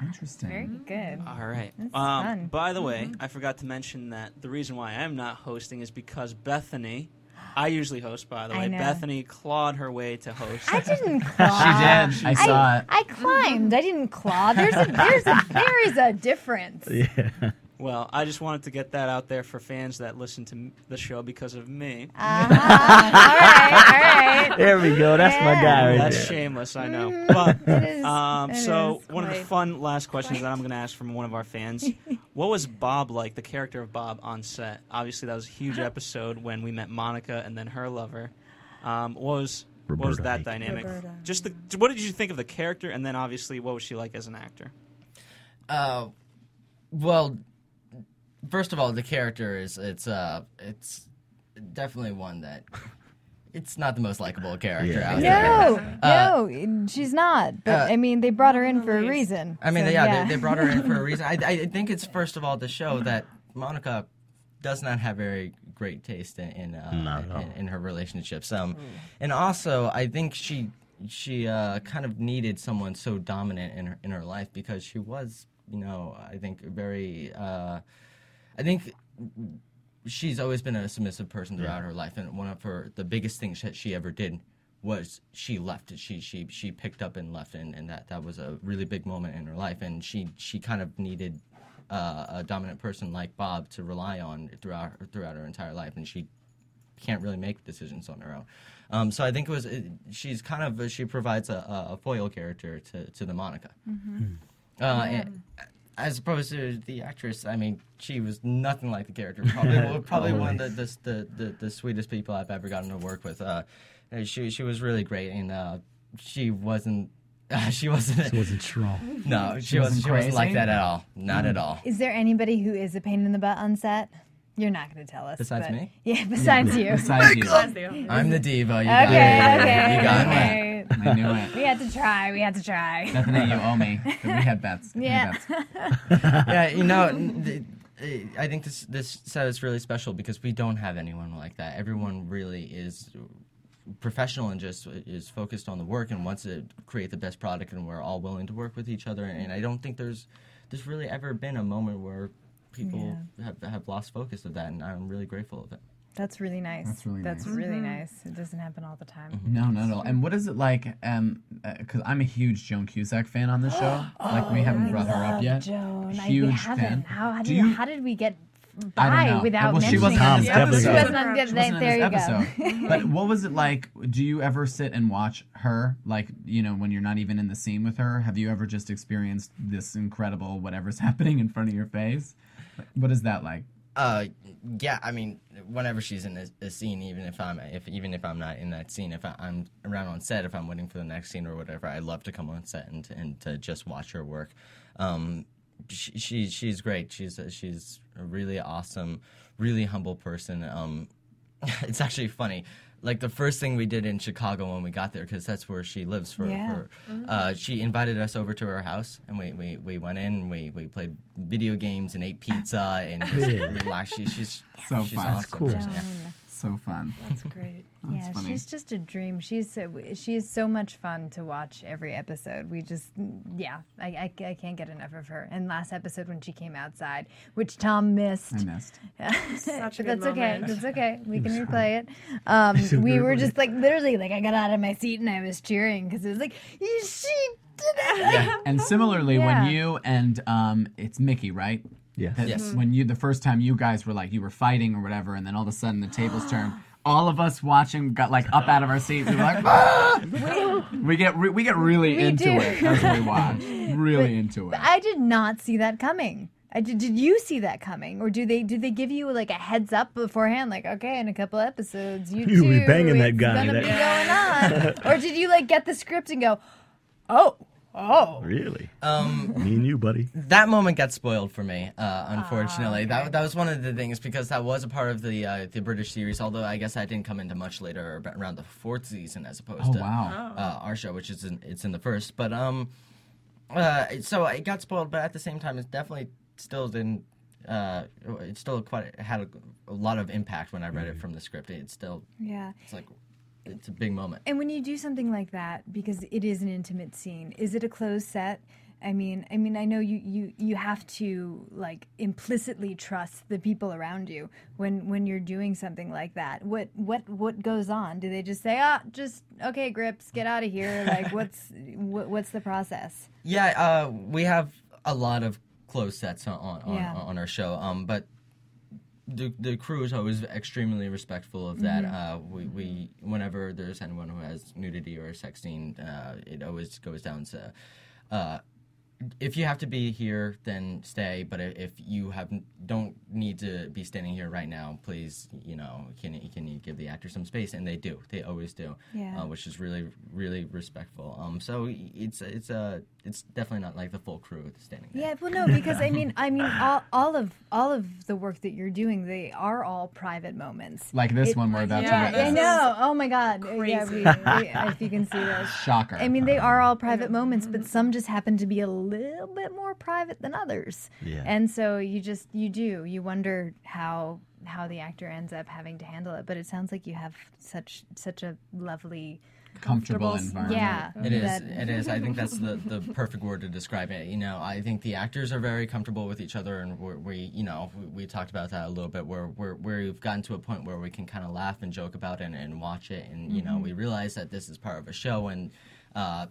Interesting. Very good. All right. That's um, fun. By the way, I forgot to mention that the reason why I'm not hosting is because Bethany. I usually host, by the I way. know. Bethany clawed her way to host. I didn't claw. She claw. did. I saw it. I climbed. I didn't claw. There's a there's a there is a difference. Yeah. Well, I just wanted to get that out there for fans that listen to the show because of me. Uh-huh. all right, all right. There we go. That's my guy right That's there. shameless, I know. But um, so one of the fun last questions that I'm going to ask from one of our fans: What was Bob like? The character of Bob on set. Obviously, that was a huge episode when we met Monica and then her lover. Um, what was what was that Aiken. dynamic? Roberta. Just the, what did you think of the character, and then obviously what was she like as an actor? Uh, well, first of all, the character is it's uh it's definitely one that it's not the most likable character Yeah. out there. No, no, she's not. But uh, I mean, they brought her in for a reason. I mean, so, yeah, They, they brought her in for a reason. I, I think it's first of all to show that Monica does not have very great taste in in, uh, Not at all. in, in her relationships. Um, and also I think she she uh, kind of needed someone so dominant in her in her life because she was, you know, I think very. I think she's always been a submissive person throughout her life, and one of her the biggest things that she ever did was she left. She she she picked up and left, and, and that that was a really big moment in her life, and she she kind of needed uh, a dominant person like Bob to rely on throughout throughout her entire life, and she can't really make decisions on her own. Um, so I think it was it, she's kind of she provides a, a foil character to to the Monica. Uh, and, as opposed to the actress, I mean, she was nothing like the character. Probably, well, probably one of the the, the the the sweetest people I've ever gotten to work with. Uh, Uh, She she was really great, and uh, she wasn't. she wasn't. It wasn't strong. no, she, She wasn't. wasn't She wasn't like that at all. Not at all. Is there anybody who is a pain in the butt on set? You're not going to tell us. Besides but- me? Yeah, besides you. Besides you. That's the only- I'm the diva. You got Okay, it. okay, You got me. Okay. I knew it. We had to try. We had to try. Bethany, you owe me. We had bets. We Yeah. had bets. yeah, you know, I think this this set is really special because we don't have anyone like that. Everyone really is professional and just is focused on the work and wants to create the best product, and we're all willing to work with each other. And I don't think there's there's really ever been a moment where people have have lost focus of that, and I'm really grateful of it. That's really nice. That's really That's nice. really mm-hmm. nice. It doesn't happen all the time. Mm-hmm. No, not at all. And what is it like? Um, uh, because I'm a huge Joan Cusack fan on the show. Oh, like we haven't brought her up yet. Joan, I, we Huge haven't. fan. How, how, Do did, you- how did we get I don't by know. without Well, she mentioning wasn't her? on this episode. She wasn't on the, She wasn't in there you this go. episode. but what was it like? Do you ever sit and watch her? Like, you know, when you're not even in the scene with her, have you ever just experienced this incredible whatever's happening in front of your face? What is that like? Uh, yeah. I mean, whenever she's in a, a scene, even if I'm if even if I'm not in that scene, if I, I'm around on set, if I'm waiting for the next scene or whatever, I love to come on set and and to just watch her work. Um, she, she she's great. She's a, she's a really awesome, really humble person. Um, it's actually funny. Like the first thing we did in Chicago when we got there, because that's where she lives. For, Yeah. for uh, she invited us over to her house, and we, we, we went in. And we, we played video games and ate pizza and just relaxed. She, she's So she's fun. awesome. That's cool. Yeah. Joan. So fun. That's great. Yeah, funny. she's just a dream. She's so she is so much fun to watch every episode. We just yeah, I, I, I can't get enough of her. And last episode when she came outside, which Tom missed. I missed. Such a but good that's okay. moment. That's okay. We can replay it. Um, we were just like literally like I got out of my seat and I was cheering because it was like she did it. And similarly, Yeah. when you and um, it's Mickey, right? Yes. That- Yes. When you the first time you guys were like you were fighting or whatever, and then all of a sudden the tables turned. All of us watching got like up out of our seats. We were like, "Ah!" we get re- we get really We into do. it as we watch. Really into it. I did not see that coming. I did, did you see that coming, or do they did they give you like a heads up beforehand, like okay, in a couple episodes you You'll be two, banging that it's guy, gonna that- be going on, or did you like get the script and go, oh, oh, Really? Um, Me and you, buddy. that moment got spoiled for me, uh, unfortunately. That that was one of the things because that was a part of the uh, the British series. Although I guess I didn't come into much later, around the fourth season, as opposed Oh to wow. uh, our show, which is in, it's in the first. But um, uh, so it got spoiled, but at the same time, it's definitely still didn't. Uh, it still quite had a, a lot of impact when I read it from the script. It still yeah. it's like it's a big moment. And when you do something like that, because it is an intimate scene, is it a closed set? I mean, I mean, I know you, you, you have to like implicitly trust the people around you when when you're doing something like that. What what what goes on? Do they just say, ah, just okay, grips, get out of here? Like, what's what, what's the process? Yeah, uh, we have a lot of closed sets on on, Yeah. on our show, um, but the the crew is always extremely respectful of that. Uh, we, we whenever there's anyone who has nudity or a sex scene, uh, it always goes down to. Uh, if you have to be here, then stay. But if you have don't need to be standing here right now, please, you know, can can you give the actor some space? And they do. They always do. Yeah. Uh, which is really really respectful. Um, so it's it's uh, it's definitely not like the full crew standing there. Yeah, well, no, because I mean, I mean, all, all of all of the work that you're doing, they are all private moments. Like this It- one we're about Yeah, Yeah, to I know. Oh my God. Yeah, Crazy. we, we, if you can see this. Shocker. I mean, they are all private moments, but some just happen to be a little bit more private than others. Yeah. And so you just you do you wonder how how the actor ends up having to handle it. But it sounds like you have such such a lovely comfortable comfortable- environment. yeah. It is. that- It is. I think that's the, the perfect word to describe it. You know, I think the actors are very comfortable with each other, and we're, we, you know, we, we talked about that a little bit. Where where where we've gotten to a point where we can kind of laugh and joke about it and, and watch it, and you know, we realize that this is part of a show, and uh,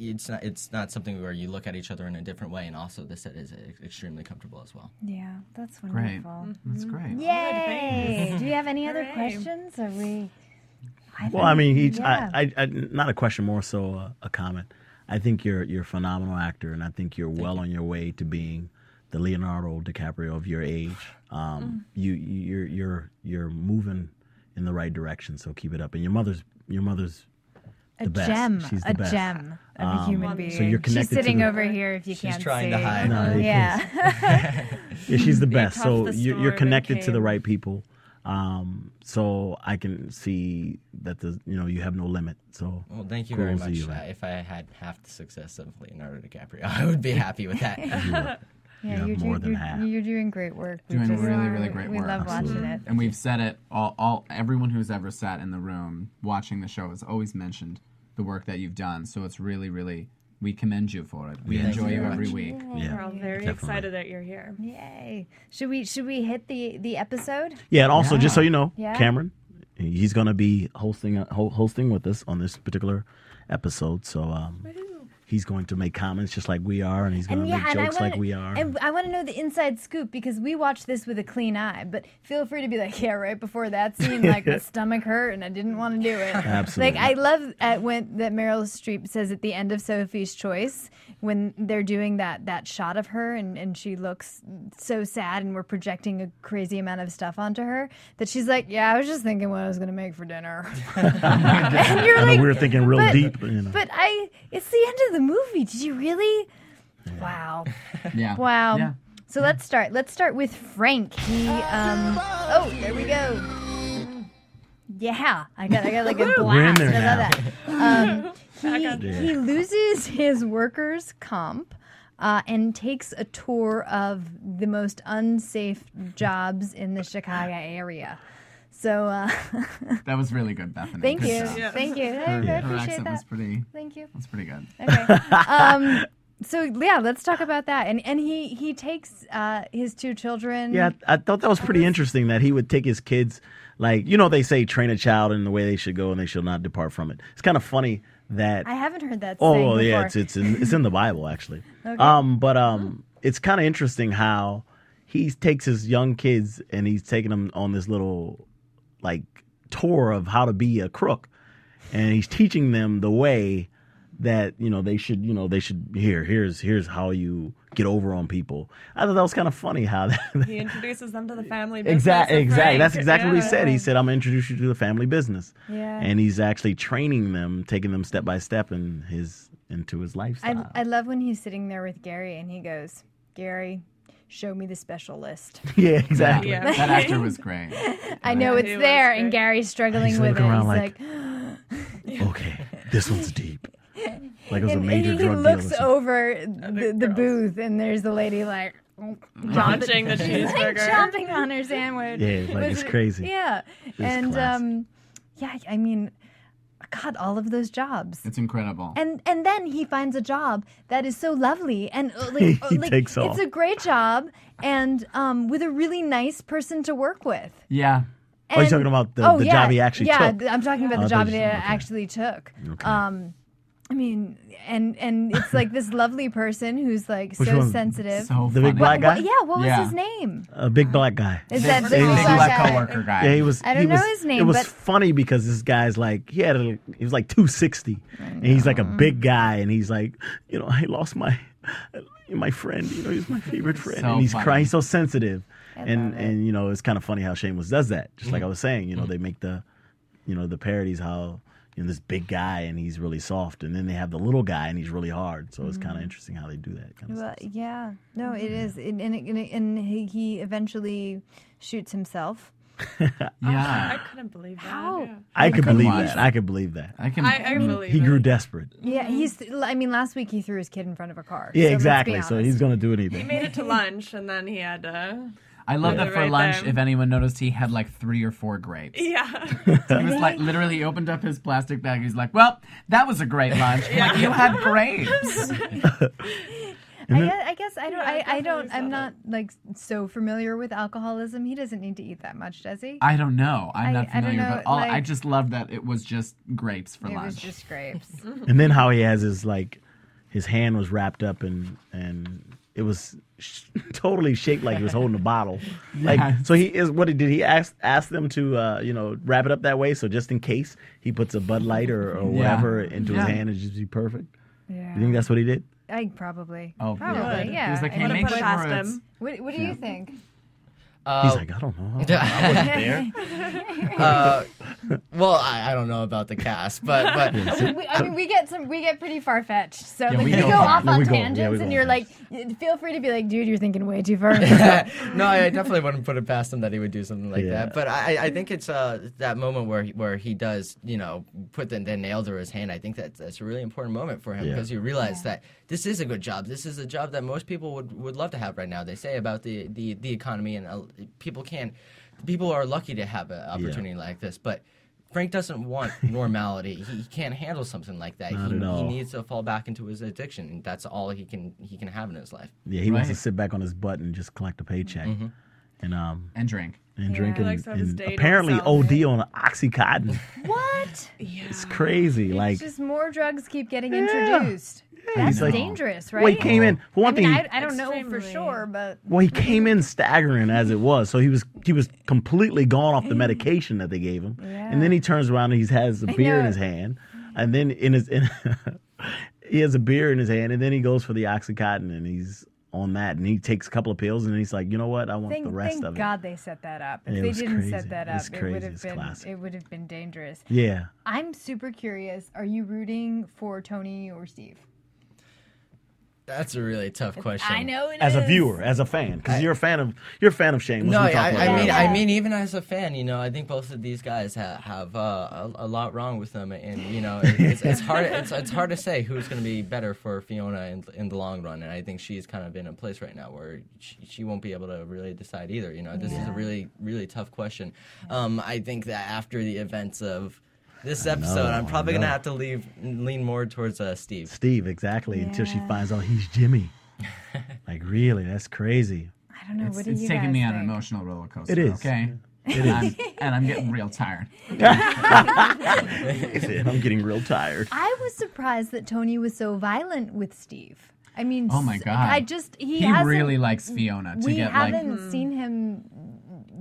it's not it's not something where you look at each other in a different way, and also the set is extremely comfortable as well. Yeah, that's Great. wonderful. That's great. Yay! Do you have any other questions? Are we? I Well, I mean, each yeah. I, I, I, not a question, more so a, a comment. I think you're you're a phenomenal actor, and I think you're well on your way to being the Leonardo DiCaprio of your age. Um, you you're you're you're moving in the right direction. So keep it up. And your mother's your mother's A the best. gem, She's the a best. gem of a Um, human so being. you're connected She's to sitting the- over here. If you She's can't trying see. to hide. No, yeah. Yeah, she's the best. tough So the you're, storm you're and connected to the right people. Um, so I can see that the you know you have no limit. So Well, thank you very much. you, Uh, if I had half the success of Leonardo DiCaprio, I would be happy with that. Yeah, have you're, more do- than you're, half. you're doing great work. We Doing just- really, really great we work. love watching it. And we've said it all, all everyone who's ever sat in the room watching the show has always mentioned the work that you've done. So it's really, really we commend you for it. We Thank enjoy you you every much. week. yeah, We're all very definitely. excited that you're here. Yay! Should we should we hit the the episode? Yeah, and also just so you know, Yeah. Cameron, he's going to be hosting uh, hosting with us on this particular episode. So um, he's going to make comments just like we are, and he's going to make jokes wanna, like we are. And I want to know the inside scoop because we watched this with a clean eye. But feel free to be like, yeah, right before that scene, like my stomach hurt and I didn't want to do it. Absolutely. Like I love at when that Meryl Streep says at the end of Sophie's Choice when they're doing that that shot of her and and she looks so sad and we're projecting a crazy amount of stuff onto her that she's like, yeah, I was just thinking what I was gonna make for dinner. and you're I know like, we were thinking real but- deep. You know. but I, it's the end of the movie. Did you really? Wow. Yeah. Wow. Yeah. So let's start. Let's start with Frank. He um Oh, there we go. Yeah. I got I got like a blast. We're in there I love now. that. Um, he, he loses his workers comp uh, and takes a tour of the most unsafe jobs in the Chicago area. So uh, That was really good, Bethany. thank Good you. job. Thank you. I Her, I her appreciate accent was pretty. Thank you. That's pretty good. Okay. um, so yeah, let's talk about that. And and he he takes uh, his two children. Yeah, I I thought that was pretty interesting that he would take his kids, like you know, they say train a child in the way they should go, and they shall not depart from it. It's kind of funny that. I haven't heard that. oh well, yeah, it's it's in, it's in the Bible actually. Okay. Um, but um, it's kind of interesting how he takes his young kids and he's taking them on this little like tour of how to be a crook, and he's teaching them the way that you know they should you know they should here here's here's how you get over on people. I thought that was kind of funny how that. He introduces them to the family business. Exactly. Exactly. That's exactly what he said. He said, "I'm gonna introduce you to the family business." Yeah. And he's actually training them, taking them step by step in his into his lifestyle. I love when he's sitting there with Gary and he goes, Gary, show me the special list. yeah, exactly. Yeah. That actor was great. I know it's there, and Gary's struggling He's with it. He's like, like, Okay, this one's deep. Like it was a and, major and he drug looks deal. over the, the booth, and there's the lady like. Launching the like cheeseburger. chomping on her sandwich. Yeah, like, Was it's crazy. Yeah, and classic. um, yeah, I mean, God, all of those jobs. It's incredible. and and then he finds a job that is so lovely and uh, like, uh, He like, takes off. it's a great job and um with a really nice person to work with. yeah. Oh, you're talking about the- oh, the yeah, job he actually yeah, took. Yeah, I'm talking about Oh, the job that he okay. actually took. Okay. Um, I mean, and and it's like this lovely person who's like Which so one? sensitive. So The big funny. black guy? What- yeah, what was Yeah. his name? a big black guy. Is that big, the big big black black guy? coworker guy. Yeah, he was. I don't he know was, his name, It was but- funny because this guy's like he had a he was like two sixty, and he's like a mm. big guy, and he's like, you know, I lost my my friend. You know, he's my favorite friend, So and he's funny. crying. He's so sensitive, and it. and you know, it's kind of funny how Shameless does that. Just like mm-hmm. I was saying, you know, they make the, you know, the parodies how. You know, this big guy and he's really soft, and then they have the little guy and he's really hard. So it's kind of mm. interesting how they do that. Kind of Well, stuff. yeah, no, it is, and and, and, and he, he eventually shoots himself. Yeah. I couldn't believe that. How? yeah. I could couldn't believe watch that. I could believe that. I can. I, I believe He it. grew desperate. Yeah, he's. I mean, last week he threw his kid in front of a car. Yeah, so exactly. So he's gonna do anything. He made it to lunch and then he had to. I love Yeah. that for Right lunch. there. If anyone noticed, he had like three or four grapes. Yeah. He was like literally he opened up his plastic bag. He's like, "Well, that was a great lunch. I'm Like you had grapes." I guess, I guess I don't. Yeah, I, I don't. I'm it. not like so familiar with alcoholism. He doesn't need to eat that much, does he? I don't know. I'm I- not I familiar, know, but all, I just love that it was just grapes for it lunch. was just grapes. And then how he has his like, his hand was wrapped up and and it was sh- totally shaped like he was holding a bottle. Like Yeah. so he is. What did he ask ask them to uh, you know wrap it up that way? So just in case he puts a Bud Light or, or Yeah. whatever into Yeah. his hand, it just be perfect. Yeah, You think that's what he did? I probably. Oh, probably. yeah. Yeah. He was like, I "Hey, mean, make sure past it's." him. What, what do you think? Uh, He's like, I don't know. I wasn't there. Uh, well, I, I don't know about the cast, but but we, I mean, we get some. We get pretty far fetched. So Yeah, like, we we, go go off Yeah, on we go- yeah, tangents, and you're like, feel free to be like, dude, you're thinking way too far. no, I definitely wouldn't put it past him that he would do something like Yeah. that. But I, I think it's uh, that moment where he, where he does, you know, put the, the nail through his hand. I think that's that's a really important moment for him Yeah. because you realize that this is a good job. This is a job that most people would, would love to have right now. They say about the the, the economy and uh, people can, people are lucky to have an opportunity like this, but. Frank doesn't want normality. he, he can't handle something like that. Not he, at all. he needs to fall back into his addiction, and that's all he can he can have in his life. Yeah, he wants to sit back on his butt and just collect a paycheck and um and drink. and Yeah, drink he and, likes to have and day apparently himself, OD on oxycontin. what? it's crazy. Like just more drugs keep getting introduced. That's he's like- dangerous, right? well, he came in for I one mean, thing. I, I don't know for sure, but Well, he came in staggering as it was, so he was he was completely gone off the medication that they gave him, yeah. and then he turns around and he has a beer in his hand, and then in his in, he has a beer in his hand, and then he goes for the oxycontin and he's on that, and he takes a couple of pills, and he's like, you know what, I want thank, the rest thank of it. Thank God they set that up. If It they was didn't crazy. set that up, It's it would crazy. have It's been classic. it would have been dangerous. Yeah, I'm super curious. Are you rooting for Tony or Steve? That's a really tough question. I know it as a viewer, as a fan, because you're a fan of you're a fan of Shameless. No, We I, about I mean. I mean, even as a fan, you know, I think both of these guys ha- have uh, a, a lot wrong with them, and you know, it, it's, it's hard. It's, it's hard to say who's going to be better for Fiona in, in the long run, and I think she's kind of in a place right now where she, she won't be able to really decide either. You know, this is a really, really tough question. Um, I think that after the events of this episode, I'm probably going to have to leave lean more towards uh, Steve. Steve exactly until she finds out he's Jimmy. like really, that's crazy. I don't know. It's, what do it's you taking guys me on an emotional roller coaster. It is. Okay. It and. I'm, and I'm getting real tired. I'm getting real tired. I was surprised that Tony was so violent with Steve. I mean, Oh my God. I just he, He hasn't- really likes Fiona to we get like haven't seen him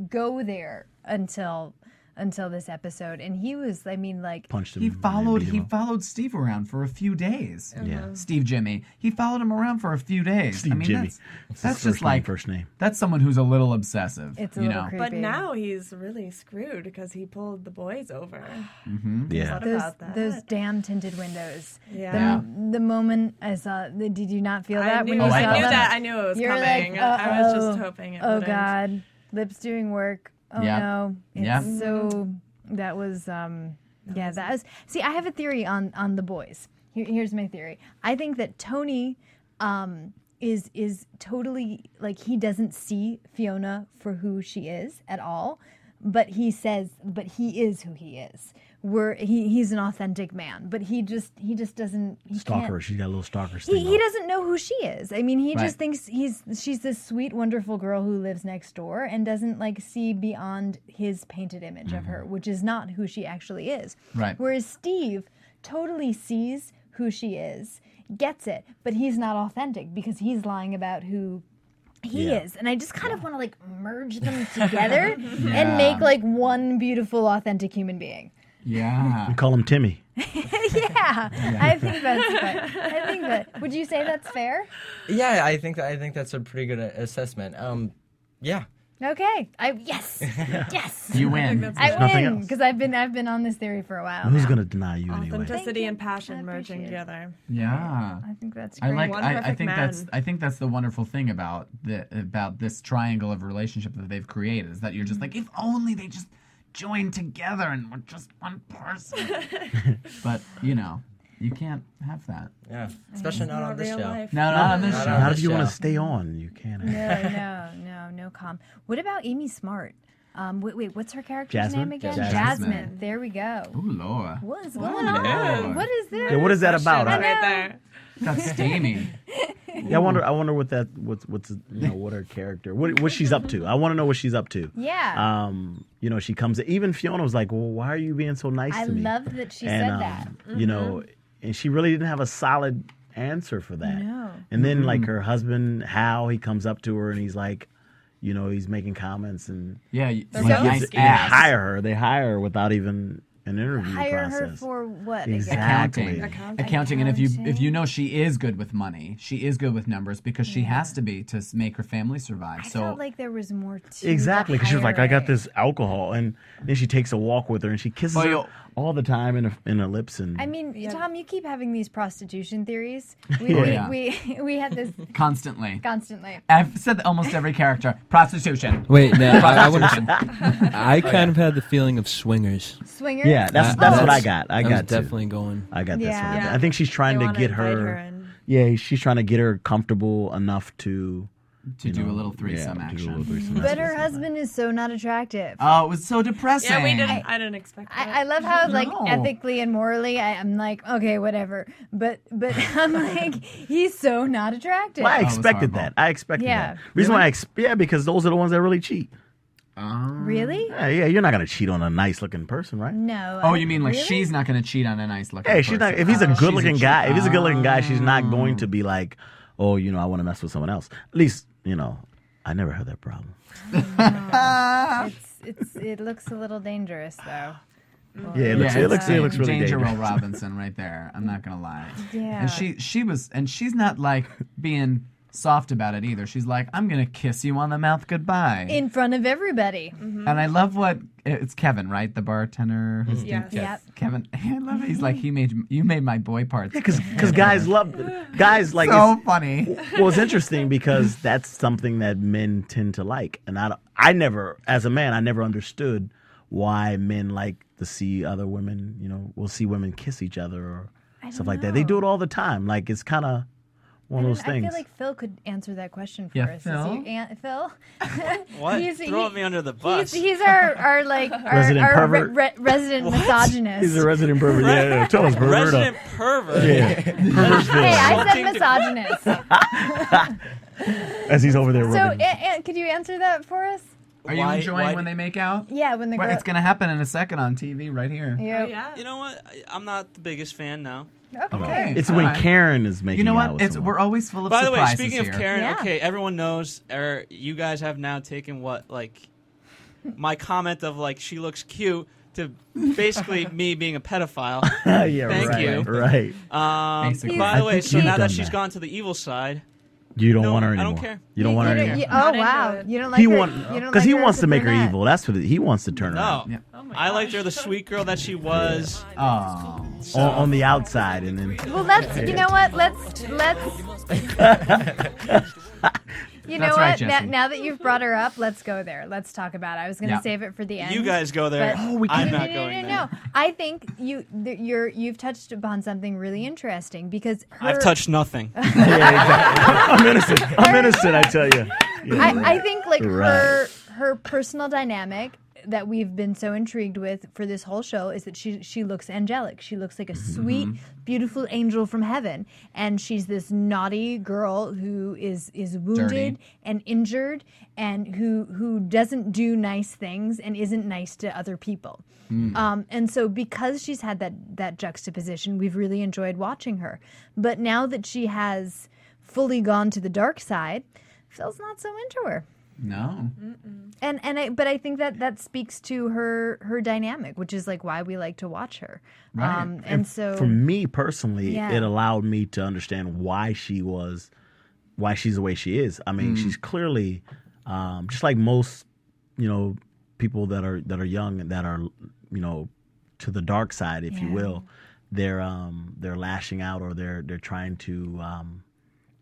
go there until until this episode, and he was. I mean, like Punched him. he followed he followed Steve around for a few days. Uh-huh. Yeah. Steve Jimmy. He followed him around for a few days. Steve I mean, Jimmy. that's, It's that's just first like name, first name. that's someone who's a little obsessive. it's a you little know. creepy. But now he's really screwed because he pulled the boys over. Mm-hmm. Yeah. Those about that? those damn tinted windows. Yeah. The, Yeah. the moment I saw, the, did you not feel I that knew, when you oh, I saw I knew them? that. I knew it was You're coming. like, I was just uh-oh. hoping it Oh wouldn't. God, lips doing work. Oh Yeah. no, it's Yeah. so that was um yeah that was. See, I have a theory on on the boys. Here, here's my theory. I think that Tony um is is totally like he doesn't see Fiona for who she is at all, but he says but he is who he is. We're he he's an authentic man, but he just he just doesn't he can't- Stalker. She's got a little stalker he, he doesn't know who she is. I mean, he Right. just thinks he's she's this sweet, wonderful girl who lives next door and doesn't like see beyond his painted image of her, mm-hmm. which is not who she actually is. Right. Whereas Steve totally sees who she is, gets it, but he's not authentic because he's lying about who he Yeah. is. And I just kind of want to like merge them together Yeah. and make like one beautiful, authentic human being. Yeah. We call him Timmy. yeah, I think that's. Fair. I think that. Would you say that's fair? Yeah, I think that, I think that's a pretty good uh, assessment. Um, yeah. Okay. I yes. yes. You win. I nothing win because I've been I've been on this theory for a while. Who's gonna deny you anyway? Authenticity and passion merging it. together. Yeah. I think that's great. I like. One I, I perfect think that's. I think that's the wonderful thing about the about this triangle of relationship that they've created is that you're just like, if only they just joined together and we're just one person. but you know, you can't have that. Yeah. Especially not on this show. life. No, not on this not show. on Not this if you want to stay on, you can't. no, no, no, no calm. What about Amy Smart? Um, wait, wait, what's her character's Jasmine? name again? Jasmine. Jasmine. There we go. Oh Lord, What is going Lord. on? What is this? Yeah, what is that about? Right there. That's steamy. yeah, I wonder. I wonder what that. What's what's you know what her character. What what she's up to. I want to know what she's up to. Yeah. Um. You know, she comes. Even Fiona was like, "Well, why are you being so nice I to me?" I love that she and, said um, that. You know, and she really didn't have a solid answer for that. No. And then like her husband, Hal, he comes up to her and he's like, you know, he's making comments and Yeah, you- They're like, both nice they hire her. They hire her without even an interview Hire her for what? again? Exactly. accounting. Accounting. accounting and if you if you know she is good with money she is good with numbers because she has to be to s- make her family survive I so felt like there was more to Exactly, the because she was like, "I got this alcohol," and then she takes a walk with her, and she kisses Oh, her all the time in her, in her lips, and I mean, Tom, you keep having these prostitution theories. We Oh, we, yeah. we, we had this constantly constantly. i've said that almost every character prostitution Wait, no, I, I, was, Prostitution. I kind oh, of had the feeling of swingers. Swingers. Yeah, that's I- that's I what I got. I I got was too. definitely going. I got this Yeah. one. Yeah. I think she's trying They to get her. her in. yeah, she's trying to get her comfortable enough to to you do know, a little threesome yeah, to do a action little threesome But her husband is so not attractive. oh it was so depressing Yeah, we didn't. I didn't expect that. I, I love how like No. ethically and morally I, I'm like okay whatever but but I'm like he's so not attractive. Well, I Oh, it was expected horrible. that. I expected Yeah. that. Reason why I ex- yeah, because those are the ones that really cheat. Really? Um, yeah, yeah, you're not gonna cheat on a nice looking person, right? No. oh I- you mean like really? she's not going to cheat on a nice looking Hey, she's not. If he's a Oh, good looking she's guy, if he's a good looking guy, she's not going Oh. to be like, oh, you know, I want to mess with someone else. At least, you know, I never had that problem. Oh, it's it's it looks a little dangerous though. Yeah, it looks, yeah, it looks, it's, it looks really Danger Will. Robinson right there. I'm not gonna lie. Yeah. And she she was and she's not like being soft about it either. She's like, I'm gonna kiss you on the mouth goodbye. In front of everybody. Mm-hmm. and I love what it's Kevin, right? The bartender. who's mm-hmm. doing- Yes. Yep. Kevin. I love it. He's like, he made you made my boy parts. Because guys love guys like so it's- funny. well, it's interesting because that's something that men tend to like, and I, don't- I never, as a man, I never understood why men like to see other women. You know, will see women kiss each other or stuff don't like that. They do it all the time. Like it's kind of one of those I things. feel like Phil could answer that question for Yeah, us. Is Phil? he- Aunt Phil? What? He's- Throwing he- me under the bus. He's, he's our, our like our, Resident our pervert? re- resident misogynist. He's a resident pervert. Yeah, yeah. tell us, pervert. Resident pervert. Yeah, pervert hey, I said misogynist. As he's over there so, rubbing. Aunt, Aunt, could you answer that for us? Are you Why- enjoying why- when they make out? Yeah, when the Well, girl. it's gonna happen in a second on TV right here. Yeah. Oh, yeah. You know what? I- I'm not the biggest fan now. Okay. it's when alright. Karen is making You know out what? with It's someone. we're always full of By the way, speaking here. of Karen, Yeah. okay, everyone knows, or you guys have now taken what like my comment of like she looks cute to basically me being a pedophile. yeah, Thank right, you. Right. Um, Basically. by the way, so now that done she's that. gone to the evil side, You don't No, want her I don't anymore. care. You don't want her anymore. don't- you- oh wow! You don't like he her, want you don't because like he her wants to make her brunette. evil. That's what it, he wants to turn her. no. Yeah. Oh I liked her the sweet girl that she was. Oh. on, on the outside, and then Well, let's. You know what? Let's let's. You know That's right, what? now, Jesse. now that you've brought her up, let's go there. Let's talk about it. I was going to Yeah. save it for the end. You guys go there. Oh, we I'm no, not no, going no, no, there. no. I think you th- you're you've touched upon something really interesting because her, I've touched nothing. yeah, exactly. I'm innocent. I'm innocent. I tell you. Yeah. I, I think like Right. her her personal dynamic that we've been so intrigued with for this whole show is that she she looks angelic. She looks like a sweet, beautiful angel from heaven, and she's this naughty girl who is is wounded Dirty. and injured, and who who doesn't do nice things and isn't nice to other people. Um, and so because she's had that that juxtaposition, we've really enjoyed watching her. But now that she has fully gone to the dark side, Phil's not so into her. No. And and I but I think that that speaks to her her dynamic, which is like why we like to watch her. Right. Um, and so for me personally, Yeah. it allowed me to understand why she was, why she's the way she is. I mean, she's clearly, um, just like most, you know, people that are that are young and that are, you know, to the dark side, if you will. They're um they're lashing out or they're they're trying to um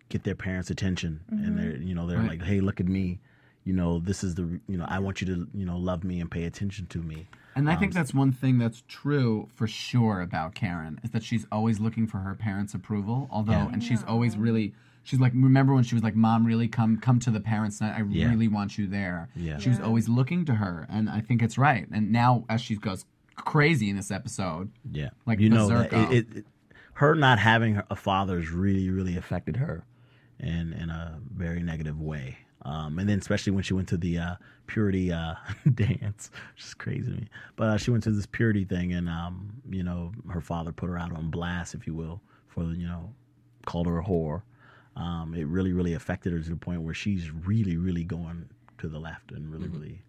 get their parents' attention and they're you know they're Right. like, hey, look at me. You know, this is the you know I want you to you know love me and pay attention to me. And I Um, think that's one thing that's true for sure about Karen is that she's always looking for her parents' approval. Although, Yeah. and she's always really, she's like, remember when she was like, "Mom, really come come to the parents' night. I Yeah. really want you there." Yeah. She was always looking to her, and I think it's right. And now, as she goes crazy in this episode, Yeah, Like you know it, it, it- her not having a father's really really affected her in in a very negative way. Um, and then especially when she went to the uh, purity uh, dance, which is crazy to me. But uh, she went to this purity thing, and um, you know her father put her out on blast, if you will, for you know called her a whore. Um, it really really affected her to the point where she's really really going to the left and really really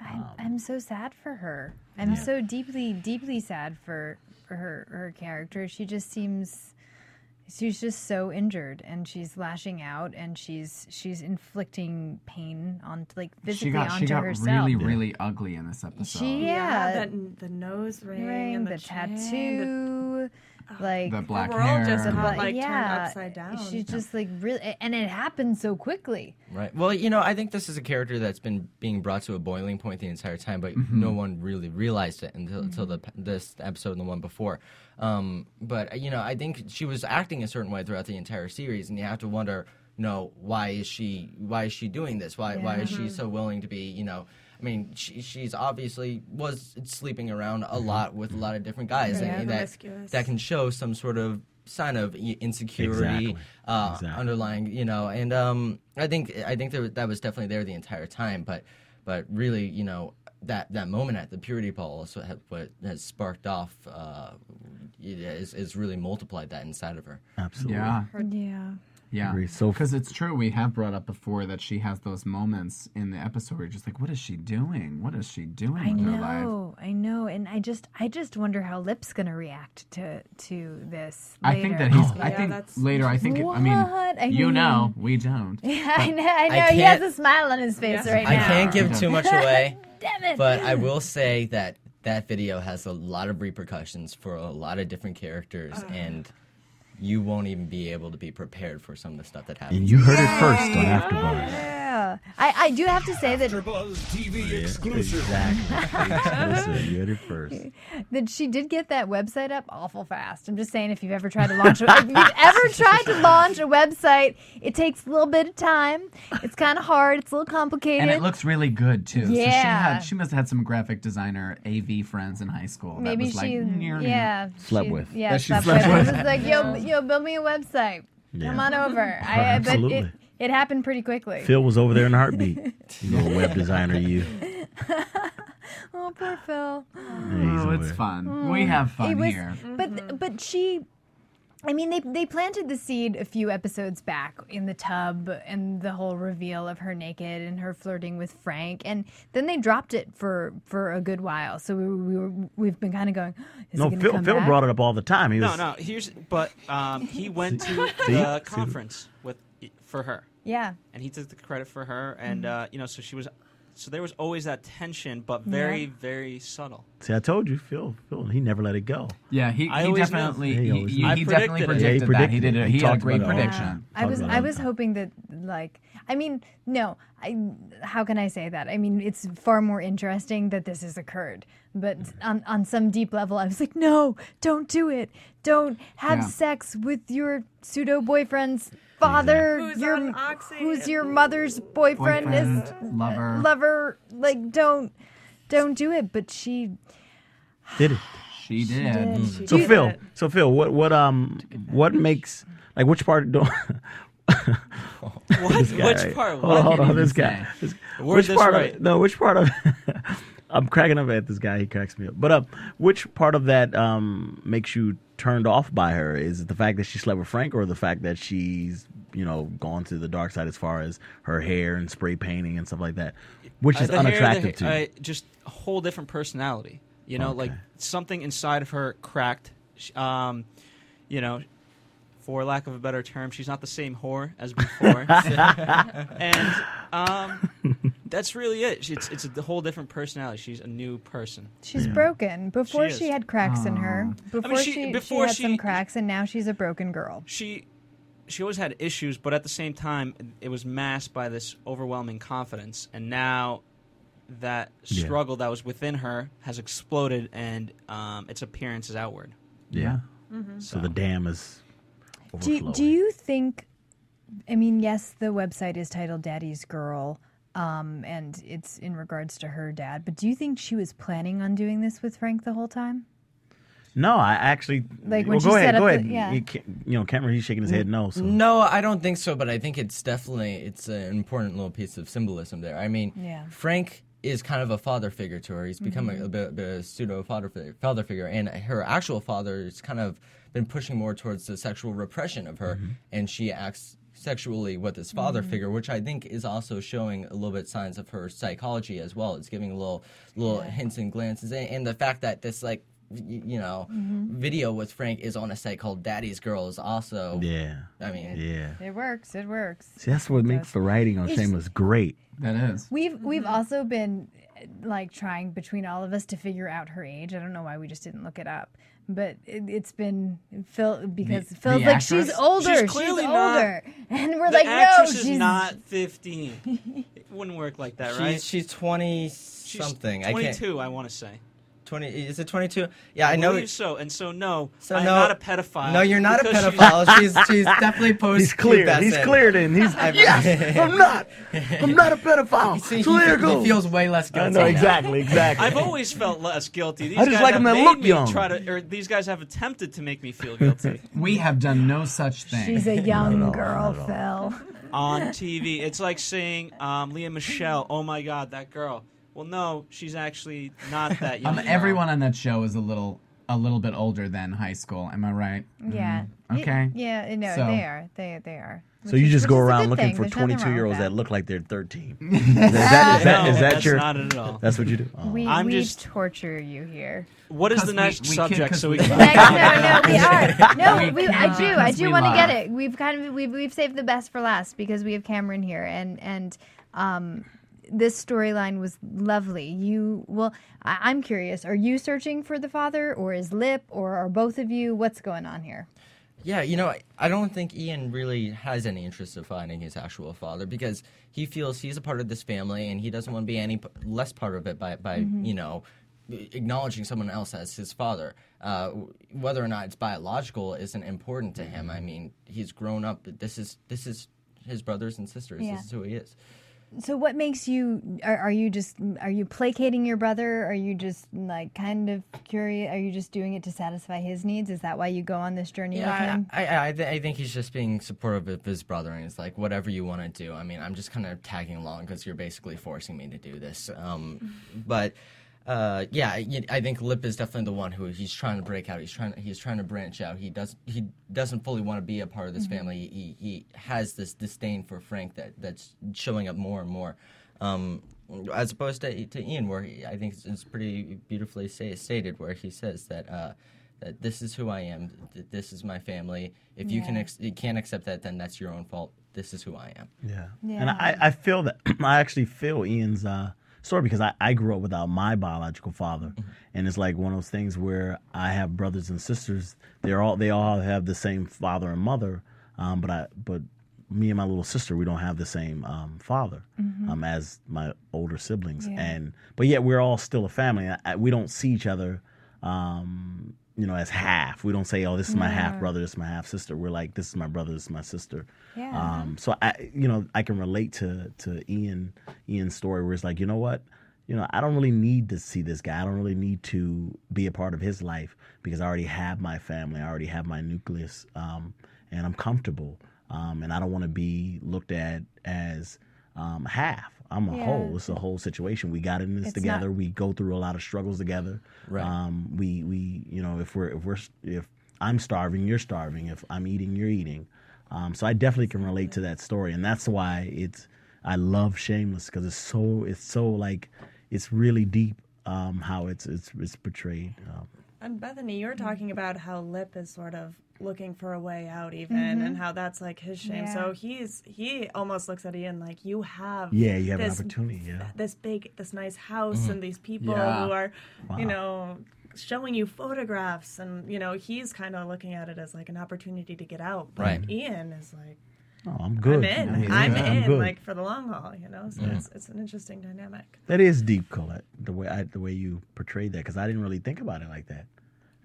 I'm, I'm so sad for her. I'm so deeply, deeply sad for, for her her character. She just seems she's just so injured and she's lashing out and she's she's inflicting pain on like physically she got onto she got herself. really really ugly in this episode. She yeah, that, the nose ring, ring, and the, the, chin, the- tattoo, like the black We're all hair. just the got, bla- like, turned yeah, upside down. She's just like really, and it happened so quickly. Right. Well, you know, I think this is a character that's been being brought to a boiling point the entire time, but no one really realized it until until the this episode and the one before. Um, but you know, I think she was acting a certain way throughout the entire series, and you have to wonder, you know, why is she why is she doing this? Why why is she so willing to be, you know? I mean, she, she's obviously was sleeping around a lot with a lot of different guys, Yeah, and that promiscuous. that can show some sort of sign of insecurity Exactly. uh, Exactly. underlying, you know. And um, I think I think that that was definitely there the entire time, but but really, you know, that that moment at the purity ball is what, what has sparked off. Uh, it is, is really multiplied that inside of her. Absolutely. yeah, Yeah. Yeah. So- because it's true, we have brought up before that she has those moments in the episode where you're just like, what is she doing? What is she doing I with her life? know, I know, and I just, I just wonder how Lip's gonna react to to this. I think that he's. Oh, I yeah, think that's- later. I think. It, I mean, I you mean- know, we don't. Yeah, I know, I know. I he has a smile on his face Yes. right now. I can't give too much away, Damn it! but I will say that that video has a lot of repercussions for a lot of different characters, uh. and you won't even be able to be prepared for some of the stuff that happens. And you heard it first on AfterBuzz. Yeah, I, I do have to say that AfterBuzz TV oh, Yeah, exclusive. Exactly. Exclusive. You heard it first. that she did get that website up awful fast. I'm just saying, if you've ever tried to launch, a, if you've ever tried to launch a website, it takes a little bit of time. It's kind of hard. It's a little complicated. And it looks really good too. So she Yeah. had. She must have had some graphic designer AV friends in high school. Maybe that was she, like, "Nyeh, nyeh." yeah, Slept with. Yeah, That she slept, slept with. with. It was like, yo, yo, build me a website. Yeah. Come on over. I, but it, Absolutely. It happened pretty quickly. Phil was over there in a heartbeat. You little web designer, you. oh, poor Phil. Yeah, Oh, it's there. fun. We have fun it was, here. but but she. I mean, they they planted the seed a few episodes back in the tub and the whole reveal of her naked and her flirting with Frank, and then they dropped it for for a good while. So we, we were we've been kind of going. Is No, he gonna Phil, come Phil back? brought it up all the time. He No, was, no. Here's but um, he went to See? the conference with for her, Yeah, and he took the credit for her, and Mm-hmm. uh, you know, so she was, so there was always that tension, but very, very subtle. See, I told you, Phil. Phil, he never let it go. Yeah, he, I he definitely He he, always he, knew. I he definitely predicted it. predicted, Yeah, he that. predicted He did it. a, He he had a great about it all. prediction. I was I was hoping that like I mean no I how can I say that I mean it's far more interesting that this has occurred but on on some deep level I was like no don't do it don't have Yeah. sex with your pseudo boyfriend's father Who's your on who's your mother's boyfriend, is lover. lover like don't don't do it but she Did it? She did. did. So Do you- Phil, so Phil, what what um what makes like which part don't What? guy, Which right? part? Hold on, hold on, this say? guy. This- which this part right. of no, which part of I'm cracking up at this guy. He cracks me up. But uh, which part of that um makes you turned off by her? Is it the fact that she slept with Frank, or the fact that she's you know gone to the dark side as far as her hair and spray painting and stuff like that, which Uh, is the hair, the unattractive to uh, just a whole different personality. You know, like something inside of her cracked. Um, you know, for lack of a better term, she's not the same whore as before. and um, that's really it. It's it's a whole different personality. She's a new person. she's broken before She she, had cracks in her before she- she, before she had she- some cracks and now she's a broken girl She she always had issues, but at the same time, it was masked by this overwhelming confidence. And now that Yeah. struggle that was within her has exploded, and um, its appearance is outward. yeah. Mm-hmm. So the dam is Do, do you think? I mean, yes, the website is titled "Daddy's Girl," um, and it's in regards to her dad. But do you think she was planning on doing this with Frank the whole time? No, I actually Like, when well, she go ahead, go up ahead. the- yeah. You, can, you know, Cameron, he's shaking his head no. So No, I don't think so, but I think it's definitely it's an important little piece of symbolism there. I mean, Yeah. Frank is kind of a father figure to her. He's become a, a bit, a bit of a pseudo father figure, father figure, and her actual father has kind of been pushing more towards the sexual repression of her, and she acts sexually with his father mm-hmm. figure, which I think is also showing a little bit signs of her psychology as well. It's giving little little hints and glances, and, and the fact that this like you know mm-hmm. video with Frank is on a site called Daddy's Girl is also Yeah. I mean Yeah. It works. It works. See, that's what makes the writing on It's- Shameless great. That is. We've mm-hmm. we've also been like trying between all of us to figure out her age. I don't know why we just didn't look it up, but it, it's been Phil because The- Phil's the like she's older, She's she's, clearly not- older, and we're the like, no, actress she's not 15. it wouldn't work like that, she's right? she's twenty She's something. I 22, I want to say. Twenty. Is it twenty two? Yeah, I know. believe so. And so, no, So I'm no- not a pedophile. No, you're not a pedophile. She's she's definitely post. He's cleared. He's cleared in. He's yes. I'm not. I'm not a pedophile. See, so there he, go. he feels way less I guilty. know now. exactly. Exactly. I've always felt less guilty. These I just guys like them that look young. Try to, or these guys have attempted to make me feel guilty We have done no such thing. she's a young girl, Phil. on TV. It's like saying um, Lea Michele. Oh my God, that girl. Well, no, she's actually not that young. um, everyone on that show is a little a little bit older than high school. Am I right? Yeah. Mm-hmm. Okay. Yeah. No, So- they are. They they are. so you is- just go around looking thing. for There's 22 year olds that. that look like they're 13. Is that, is that, is that, No, is that that's your? not at all. That's what you do. Oh. We I'm we just- torture you here. What is the we- next we can- subject? 'cause So we we- can. Next, no, no, we are. No, We we, I do. I do want to get it. We've kind of we've we've saved the best for last because we have Cameron here, and and um, this storyline was lovely. You well, I, I'm curious. Are you searching for the father, or is Lip, or are both of you? What's going on here? Yeah, you know, I, I don't think Ian really has any interest in finding his actual father because he feels he's a part of this family and he doesn't want to be any p- less part of it by, by you know, acknowledging someone else as his father. Uh, whether or not it's biological isn't important to him. I mean, he's grown up. This is this is his brothers and sisters. Yeah. This is who he is. So, what makes you? Are, are you just? Are you placating your brother? Are you just like kind of curious? Are you just doing it to satisfy his needs? Is that why you go on this journey with Yeah, him? I, I, I, th- I think he's just being supportive of his brother, and it's like whatever you want to do. I mean, I'm just kind of tagging along because you're basically forcing me to do this. Um, but uh, yeah, I, I think Lip is definitely the one who he's trying to break out. He's trying he's trying to branch out. He does he doesn't fully want to be a part of this family. He he has this disdain for Frank that that's showing up more and more. Um, as opposed to, to Ian, where he, I think it's, it's pretty beautifully say, stated, where he says that uh, that this is who I am, th- this is my family. If you can ex- you can't accept that, then that's your own fault. This is who I am. Yeah. Yeah. And I, I feel that I actually feel Ian's uh, story because I, I grew up without my biological father, and it's like one of those things where I have brothers and sisters. They're all they all have the same father and mother, um, but I but me and my little sister we don't have the same um, father um, as my older siblings, Yeah. and but yet we're all still a family. I, I- we don't see each other. Um, you know, as half. We don't say, "Oh, this is my half brother, this is my half sister." We're like, "This is my brother, this is my sister." Yeah. Um, so I, you know, I can relate to to Ian Ian's story where it's like, you know what, you know, I don't really need to see this guy. I don't really need to be a part of his life because I already have my family. I already have my nucleus, um, and I'm comfortable. Um, and I don't want to be looked at as um, half. I'm a Yeah. whole. It's a whole situation. We got in this It's together. not- we go through a lot of struggles together. Right. Um, we we you know if we're if we're if I'm starving, you're starving. If I'm eating, you're eating. Um, so I definitely can relate to that story, and that's why it's I love Shameless because it's so it's so like it's really deep um, how it's it's it's portrayed. Um, And Bethany, you're talking about how Lip is sort of looking for a way out, even, Mm-hmm. and how that's like his shame. Yeah. So he's he almost looks at Ian like you have yeah, you have this, an opportunity. Yeah, this big, this nice house, and these people Yeah. who are, Wow. you know, showing you photographs, and you know he's kind of looking at it as like an opportunity to get out. But Right. Ian is like, oh, I'm good. I'm in, Yeah, I'm yeah, in, good. like for the long haul, you know. So it's it's an interesting dynamic. that is deep, Colette. The way I, the way you portrayed that because I didn't really think about it like that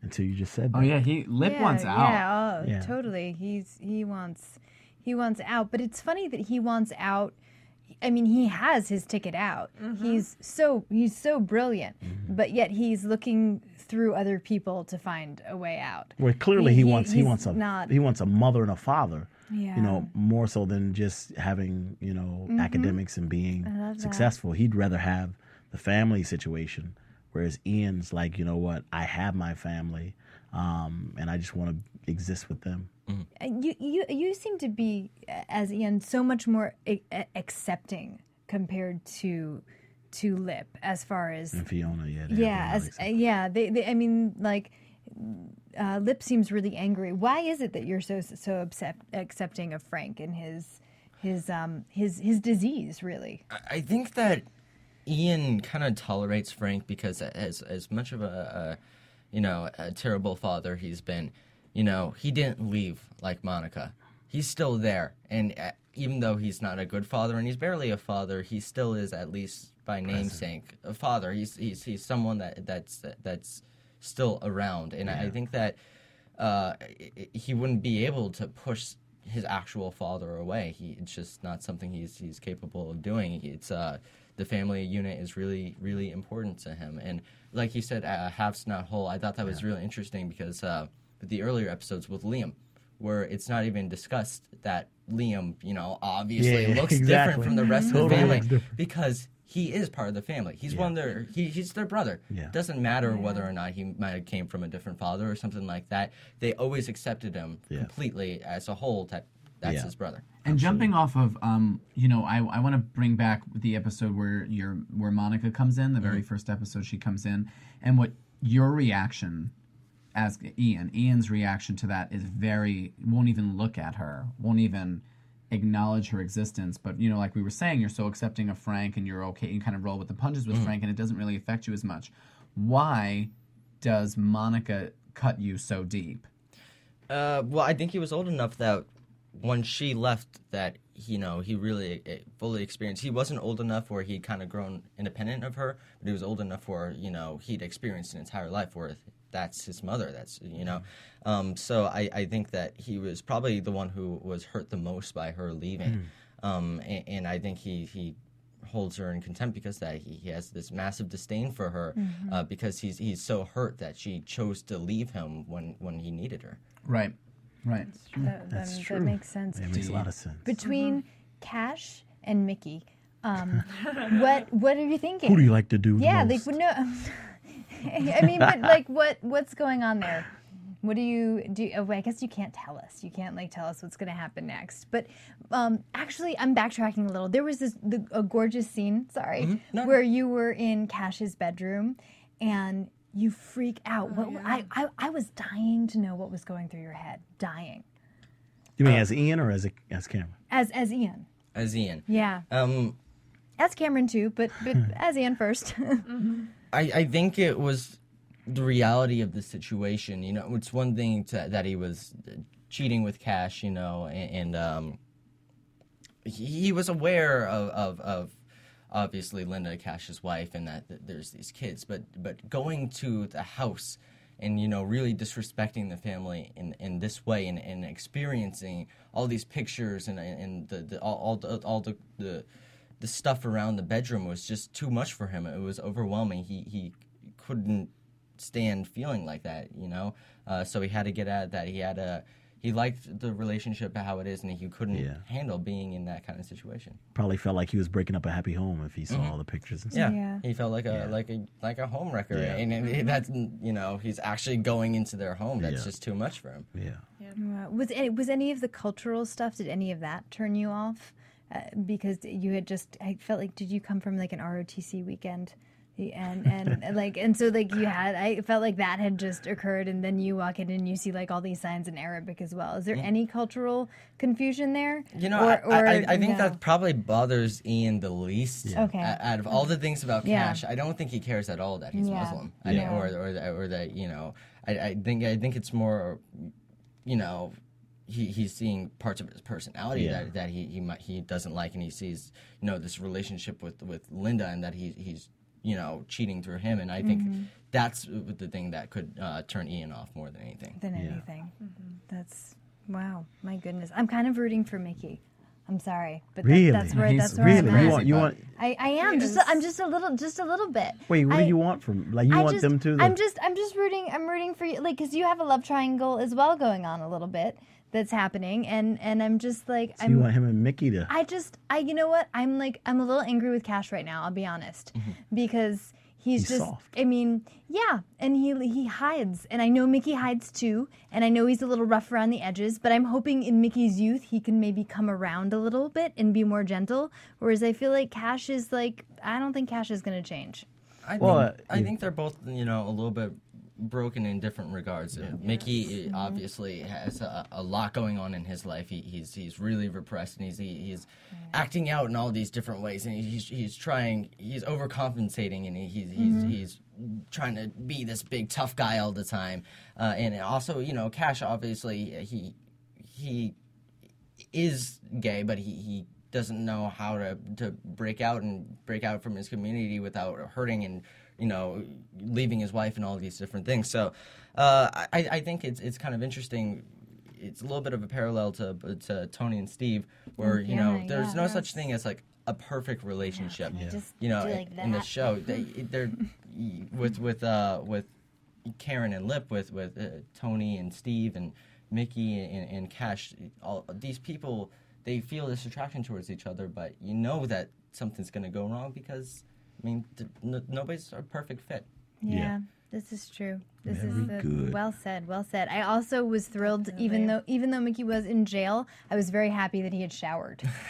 until you just said that. Oh yeah, he Lip yeah, wants out. Yeah, oh, Yeah. totally. He's he wants he wants out, but it's funny that he wants out. I mean, he has his ticket out. He's so he's so brilliant, Mm-hmm. but yet he's looking through other people to find a way out. Well, clearly He- he, he- wants he he's wants a not- he wants a mother and a father. Yeah. You know, more so than just having you know academics and being Mm-hmm. that. successful. He'd rather have the family situation whereas Ian's like, you know what, I have my family, um, and I just want to exist with them. Uh, You you you seem to be uh, as Ian so much more a- a- accepting compared to to Lip as far as And Fiona, yeah, they yeah as own uh, yeah they, they I mean like uh, Lip seems really angry. Why is it that you're so so accept, accepting of Frank and his his um his his disease really? I- I think that Ian kind of tolerates Frank because as as much of a, a you know a terrible father he's been, you know he didn't leave like Monica. He's still there, and uh, even though he's not a good father and he's barely a father, he still is at least by namesake a father. He's he's he's someone that that's that's still around, and I, I think that uh, he wouldn't be able to push his actual father away. He it's just not something he's he's capable of doing. It's uh, the family unit is really really important to him, and like you said, uh, half's not whole. I thought that was really interesting because uh, the earlier episodes with Liam, where it's not even discussed that Liam, you know, obviously Yeah, looks exactly. different from the rest of the Totally family because he is part of the family. He's one of their he, he's their brother. Yeah. Doesn't matter whether or not he might have came from a different father or something like that. They always accepted him Yeah. completely as a whole. That that's Yeah. his brother. And jumping off of, um, you know, I, I want to bring back the episode where your where Monica comes in, the very first episode she comes in, and what your reaction as Ian, Ian's reaction to that is very won't even look at her, won't even acknowledge her existence. But you know, like we were saying, you're so accepting of Frank, and you're okay, you kind of roll with the punches with Frank, and it doesn't really affect you as much. Why does Monica cut you so deep? Uh, well, I think he was old enough that when she left, that you know he really uh, fully experienced. He wasn't old enough where he'd kind of grown independent of her, but he was old enough where you know he'd experienced an entire life where that's his mother. That's you know, um, so I, I think that he was probably the one who was hurt the most by her leaving, um, and, and I think he he holds her in contempt because that he, he has this massive disdain for her uh, because he's he's so hurt that she chose to leave him when when he needed her. Right, right. That, That's that, true. that makes sense. It makes a lot of sense. Between Kash and Mickey, um, what what are you thinking? Who do you like to do? the Yeah, most? like no. I mean, but like, what what's going on there? What do you do? Oh, I guess you can't tell us. You can't like tell us what's going to happen next. But um, actually, I'm backtracking a little. There was this the, a gorgeous scene. Sorry, where you were in Kash's bedroom, and you freak out. what I, I I was dying to know what was going through your head. Dying You mean as Ian or as a, as Cameron? as as Ian. As Ian, Yeah, um, as Cameron too, but but as Ian first. I, I think it was the reality of the situation. You know, it's one thing to, that he was cheating with Kash, you know, and, and um, he, he was aware of, of, of obviously Linda Kash's wife and that, that there's these kids, but but going to the house and you know really disrespecting the family in, in this way and, and experiencing all these pictures and and the, the all, all the all the, the the stuff around the bedroom was just too much for him. It was overwhelming. He he couldn't stand feeling like that, you know. Uh, so he had to get out of that. He had a he liked the relationship how it is, and he couldn't Yeah. handle being in that kind of situation. Probably felt like he was breaking up a happy home if he saw all the pictures and Yeah, stuff. Yeah. he felt like a like a like a home wrecker, Yeah. and, and that's you know he's actually going into their home. That's Yeah. just too much for him. Yeah. Uh, was any, was any of the cultural stuff? Did any of that turn you off? Uh, because you had just, I felt like, did you come from like an ROTC weekend? And and like and so like you had I felt like that had just occurred and then you walk in and you see like all these signs in Arabic as well. Is there any cultural confusion there? You know, Or- I, I, I I think no? that probably bothers Ian the least. Okay. Out of all the things about Yeah. Kash, I don't think he cares at all that he's Yeah. Muslim, I Yeah. or or that, or that you know. I, I think I think it's more, you know, he, he's seeing parts of his personality Yeah. that, that he he might, he doesn't like, and he sees you know this relationship with with Linda, and that he he's you know cheating through him, and I think Mm-hmm. that's the thing that could uh, turn Ian off more than anything. than anything. That's wow, my goodness. I'm kind of rooting for Mickey. I'm sorry, but that- that's where He's that's where Really? I'm You want? You want? I, I am just is. I'm just a little just a little bit. Wait, what I- do you want from? Like, you I want just, them to? I'm just I'm just rooting I'm rooting for you like because you have a love triangle as well going on a little bit that's happening and and I'm just like so I'm you want him and Mickey to? I just I you know what I'm like I'm a little angry with Kash right now I'll be honest Mm-hmm. because He's, He's just soft. I mean, yeah, and he he hides. And I know Mickey hides too, and I know he's a little rough around the edges, but I'm hoping in Mickey's youth he can maybe come around a little bit and be more gentle, whereas I feel like Kash is like I don't think Kash is going to change. I Well, think, uh, I think they're both, you know, a little bit broken in different regards. Uh, Mickey uh, obviously has a, a lot going on in his life. He, he's he's really repressed, and he's he, he's acting out in all these different ways, and he's he's trying, he's overcompensating, and he, he's he's he's trying to be this big tough guy all the time. Uh, and also, you know, Kash obviously he he is gay, but he, he doesn't know how to, to break out and break out from his community without hurting and you know leaving his wife and all these different things. So uh, I, I think it's it's kind of interesting. It's a little bit of a parallel to to Tony and Steve, where you know there's yeah, no yes. such thing as like a perfect relationship. Yeah. Just You know, do in- like in the show, they they're with with uh with Karen and Lip with with uh, Tony and Steve and Mickey and, and Kash. All these people they feel this attraction towards each other, but you know that something's going to go wrong because I mean th- n- nobody's a perfect fit. Yeah, Yeah. this is true. This Very is the, good. well said. Well said. I also was thrilled, even though even though Mickey was in jail, I was very happy that he had showered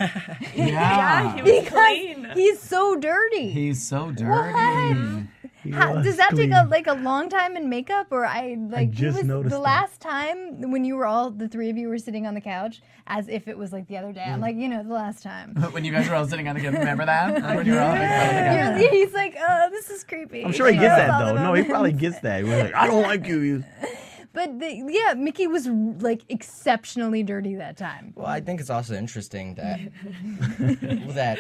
Yeah. he was because clean. he's so dirty. He's so dirty. He How, does that take a like a long time in makeup, or I like he just was noticed the that. last time when you were all the three of you were sitting on the couch as if it was like the other day. Mm. I'm like, you know, the last time. when you guys were all sitting on the couch, remember that? When you were all making fun of the? You're- he's like, oh, this is creepy. I'm sure he gets that though. No, he probably gets that. He was like, I don't like you. you. But the, yeah, Mickey was like exceptionally dirty that time. Well, I think it's also interesting that that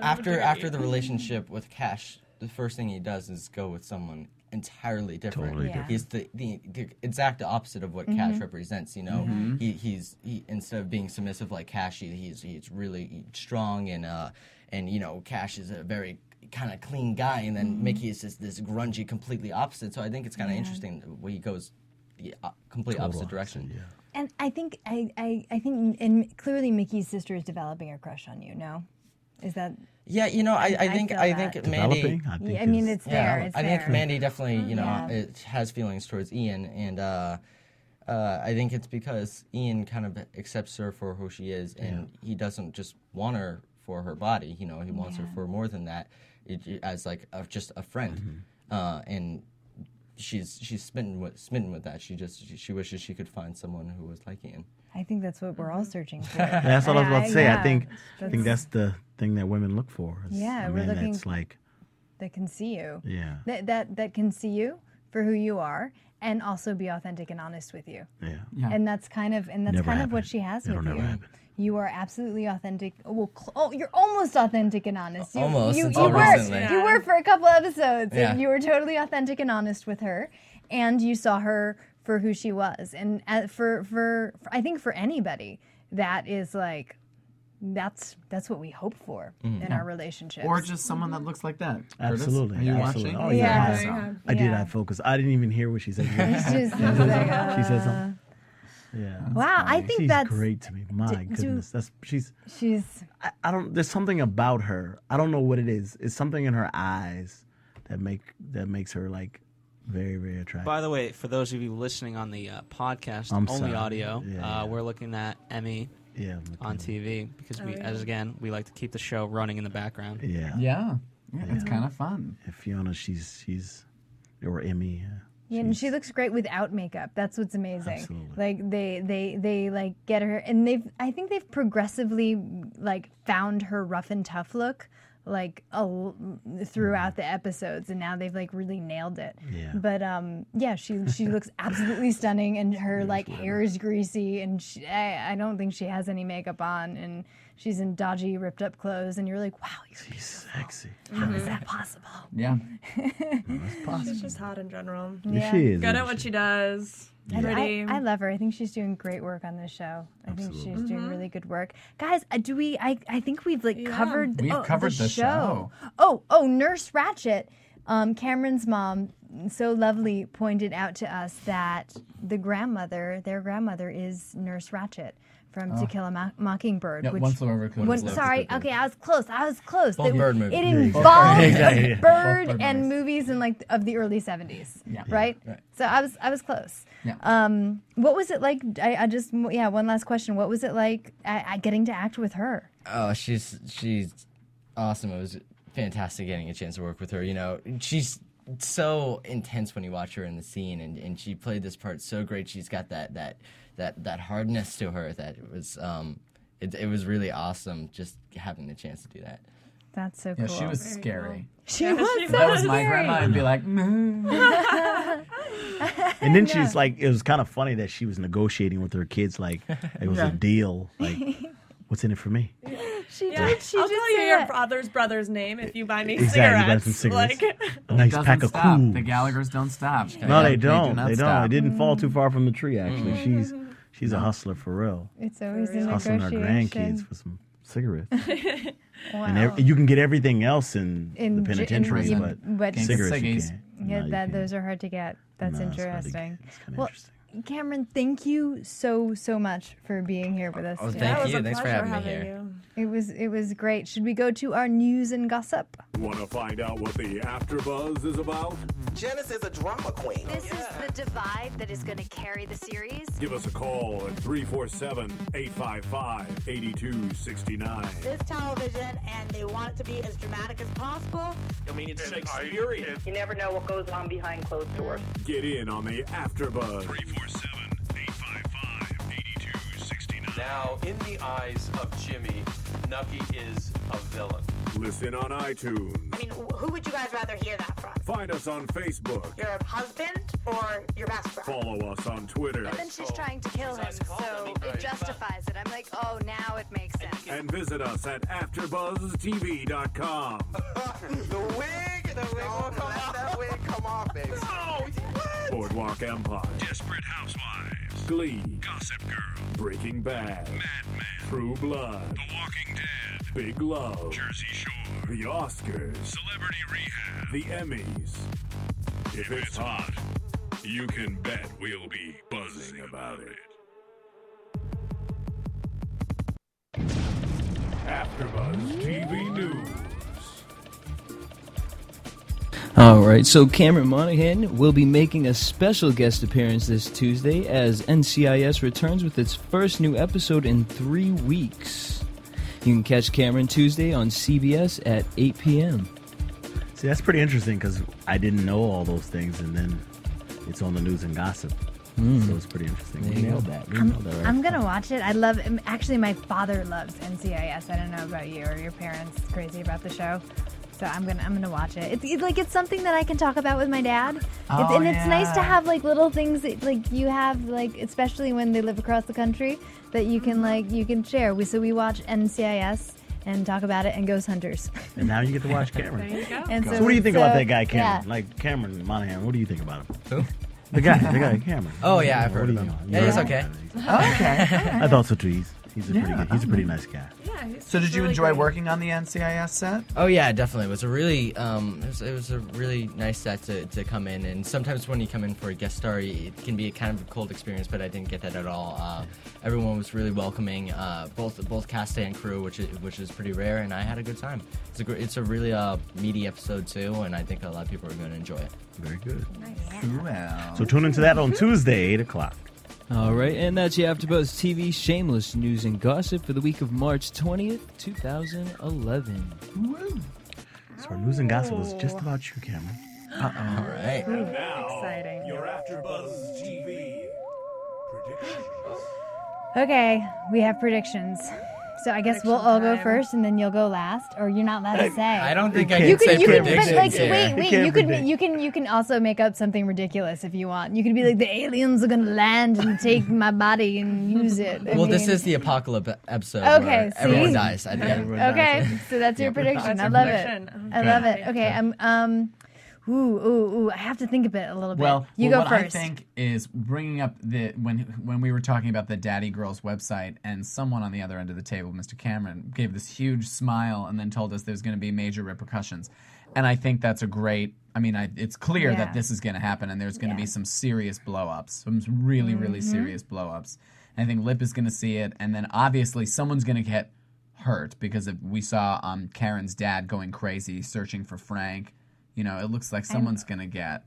after after the relationship with Kash, the first thing he does is go with someone entirely different. Totally Yeah. different. He's the, the the exact opposite of what Kash represents. You know, he he's he instead of being submissive like Kash, he, he's he's really strong and uh and you know Kash is a very kind of clean guy, and then Mickey is just this grungy, completely opposite. So I think it's kind of interesting where he goes the uh, complete opposite direction. Yeah. And I think I, I, I think and clearly Mickey's sister is developing a crush on you. No, is that? Yeah, you know, I, I I think feel I that. think Mandy. I, think Yeah, I mean, is- it's there. It's I there. think Mandy definitely, you know, Yeah. it has feelings towards Ian, and uh, uh, I think it's because Ian kind of accepts her for who she is, and he doesn't just want her for her body. You know, he wants her for more than that, it, it- as like a, just a friend, Mm-hmm. uh, and she's she's smitten with smitten with that. She just she, she wishes she could find someone who was like Ian. I think that's what we're all searching for. That's what I was about to say. Yeah, I think I that's- think that's the thing that women look for. is Yeah, a we're looking- that's like, that can see you. yeah, That that that can see you for who you are, and also be authentic and honest with you. yeah. Yeah. And that's kind of and that's Never kind of what she has It'll with never you. happen. You are absolutely authentic. Well, cl- oh, you're almost authentic and honest. You, Almost, You, you until were. recently. You were for a couple episodes. Yeah. And you were totally authentic and honest with her, and you saw her for who she was. And uh, for, for for I think for anybody that is like, that's that's what we hope for Mm-hmm. in our relationships. Or just someone that looks like that. Curtis, Absolutely, Are you absolutely. watching? Oh, yeah. Yeah. I did. Yeah. I focused. I didn't even hear what she said. It's just, Yeah. she said uh, something. Yeah. Wow, I think she's that's great to me. My do- goodness, that's she's. she's I, I don't. There's something about her. I don't know what it is. It's something in her eyes that make that makes her like very very attractive. By the way, for those of you listening on the uh, podcast I'm only sorry. audio, Yeah, uh, yeah. we're looking at Emmy yeah. On TV because we, Oh, yeah. as again, we like to keep the show running in the background. Yeah. Yeah. Yeah, it's kind of fun. If Fiona, she's she's or Emmy. Yeah. Yeah, and she looks great without makeup. That's what's amazing. Absolutely. Like they they they like get her and they've I think they've progressively like found her rough and tough look like a l throughout the episodes and now they've like really nailed it. Yeah. But um yeah, she she looks absolutely stunning and her like hair is greasy and she, I I don't think she has any makeup on and she's in dodgy ripped up clothes and you're like, "Wow, you're She's sexy. how is that possible?" Yeah. She's just hot in general. Yeah. She is. Good at what she? she does. I- Pretty. I, I love her. I think she's doing great work on this show. I think she's Absolutely. doing really good work. Guys, uh, do we? I, I think we've like Yeah. covered. We've oh, covered the the show. show. Oh, oh, Nurse Ratched. Um, Cameron's mom so lovely pointed out to us that the grandmother, their grandmother, is Nurse Ratched from To Kill a Mo- Mockingbird. Yeah, which One Flew Over the Cuckoo's One- Nest. sorry, okay, I was close. I was close. Both It- bird movies. It There you go. involved Exactly, a yeah. bird bird and movies. movies in like of the early seventies, Yeah. right? Right. So I was I was close. Yeah. Um, what was it like? I, I just yeah. One last question. What was it like uh, uh, getting to act with her? Oh, she's she's awesome. It was fantastic getting a chance to work with her. You know, she's so intense when you watch her in the scene, and, and she played this part so great. She's got that that that that hardness to her that it was um it, it was really awesome just having the chance to do that. That's so Yeah, cool. she was scary. She Yeah, was she so That was my scary. grandma. I'd be like, "Mm." And then she's like, it was kind of funny that she was negotiating with her kids, like it was Yeah. a deal. Like, what's in it for me? She Yeah, did. She I'll did tell you your that. brother's brother's name if you buy me Exactly, you buy cigarettes. some cigarettes. Like, A nice pack of stop. cool. The Gallagher's don't stop. No, they They do don't. not They don't. stop. It didn't fall too far from the tree. Actually, she's she's a hustler for real. It's always a Hustling her negotiation. grandkids for some cigarettes. Wow. And ev- you can get everything else in, In the j- in- penitentiary, in- but but Can't get cigarettes you ciggies. can't. yeah, No, you that can't. those are hard to get. That's No, it's hard to interesting. get. It's kinda Well, interesting. Cameron, thank you so so much for being here with us. Oh, today. thank that was you. a Thanks for pleasure having me here. you. It was it was great. Should we go to our news and gossip? Want to find out what the AfterBuzz is about? Janice is a drama queen. This is the divide that is going to carry the series. Give us a call at 347-855-8269. This television, and they want it to be as dramatic as possible. I mean, it's Shakespearean. You never know what goes on behind closed doors. Get in on the AfterBuzz. Now, in the eyes of Jimmy, Nucky is a villain. Listen on iTunes. I mean, who would you guys rather hear that from? Find us on Facebook. Your husband or your best friend? Follow us on Twitter. And then she's trying to kill him, so it justifies it. I'm like, oh, now it makes sense. And visit us at AfterBuzzTV.com. the wig, the wig will come off. That wig come off, baby. No. Boardwalk Empire. Desperate Housewives. Glee. Gossip Girl. Breaking Bad. Mad Men. True Blood. The Walking Dead. Big Love. Jersey Shore. The Oscars. Celebrity Rehab. The Emmys. If it's hot, you can bet we'll be buzzing about it. AfterBuzz TV News. All right, so Cameron Monaghan will be making a special guest appearance this Tuesday as NCIS returns with its first new episode in three weeks. You can catch Cameron Tuesday on CBS at 8 p.m. See, that's pretty interesting because I didn't know all those things, and then it's on the news and gossip. So it's pretty interesting. There We you nailed go. that. We I'm, nailed that right. I'm gonna watch it. I love. um, Actually, my father loves NCIS. I don't know about you or your parents. Crazy about the show. So I'm gonna I'm gonna watch it. It's, it's like it's something that I can talk about with my dad. It's, Oh, and it's nice to have like little things that like you have like especially when they live across the country that you can mm-hmm. like you can share. We so we watch NCIS and talk about it and Ghost Hunters. and now you get to watch Cameron. There you go. And So what do you think about that guy, Cameron? yeah. Like Cameron Monaghan, what do you think about him? Who? The guy, the guy, Cameron. Oh, yeah, I've heard of him. Yeah, You he's okay. Oh, okay. I thought so too. He's, he's a pretty Yeah, good, he's a pretty nice guy. Yeah, he's So did you really enjoy great. working on the NCIS set? Oh yeah, definitely. It was a really, um, it was, it was a really nice set to, to come in. And sometimes when you come in for a guest star, it can be a kind of a cold experience. But I didn't get that at all. Uh, everyone was really welcoming, uh, both both cast and crew, which is, which is pretty rare. And I had a good time. It's a gr- it's a really uh, meaty episode too, and I think a lot of people are going to enjoy it. Very good. Well. So tune into that on Tuesday, 8 o'clock. All right, and that's your AfterBuzz TV shameless news and gossip for the week of March 20th, 2011. So our news and gossip was just about you, Cameron. All right. Now, Exciting. your AfterBuzz TV predictions. Okay, we have predictions. So I guess we'll all go time. first, and then you'll go last, or you're not allowed to say. I don't think I You can say can, you can, but like, here. wait, wait. You can, you can, you can also make up something ridiculous if you want. You could be like, the aliens are gonna land and take my body and use it. I Well, this is the apocalypse episode Okay, where see? everyone dies at the end. Okay, so that's your prediction. That's I love prediction. it. I love it. Okay, I'm um, ooh, ooh, ooh. I have to think of it a little bit. Well, you well, go what first. I think is bringing up the when when we were talking about the Daddy Girls website, and someone on the other end of the table, Mr. Cameron, gave this huge smile and then told us there's going to be major repercussions. and I think that's a great. I mean, I, it's clear Yeah. that this is going to happen, and there's going to Yeah. be some serious blow-ups, some really, really Mhm. serious blow-ups. And I think Lip is going to see it, and then obviously someone's going to get hurt because we saw um, Karen's dad going crazy searching for Frank. You know, it looks like someone's going to get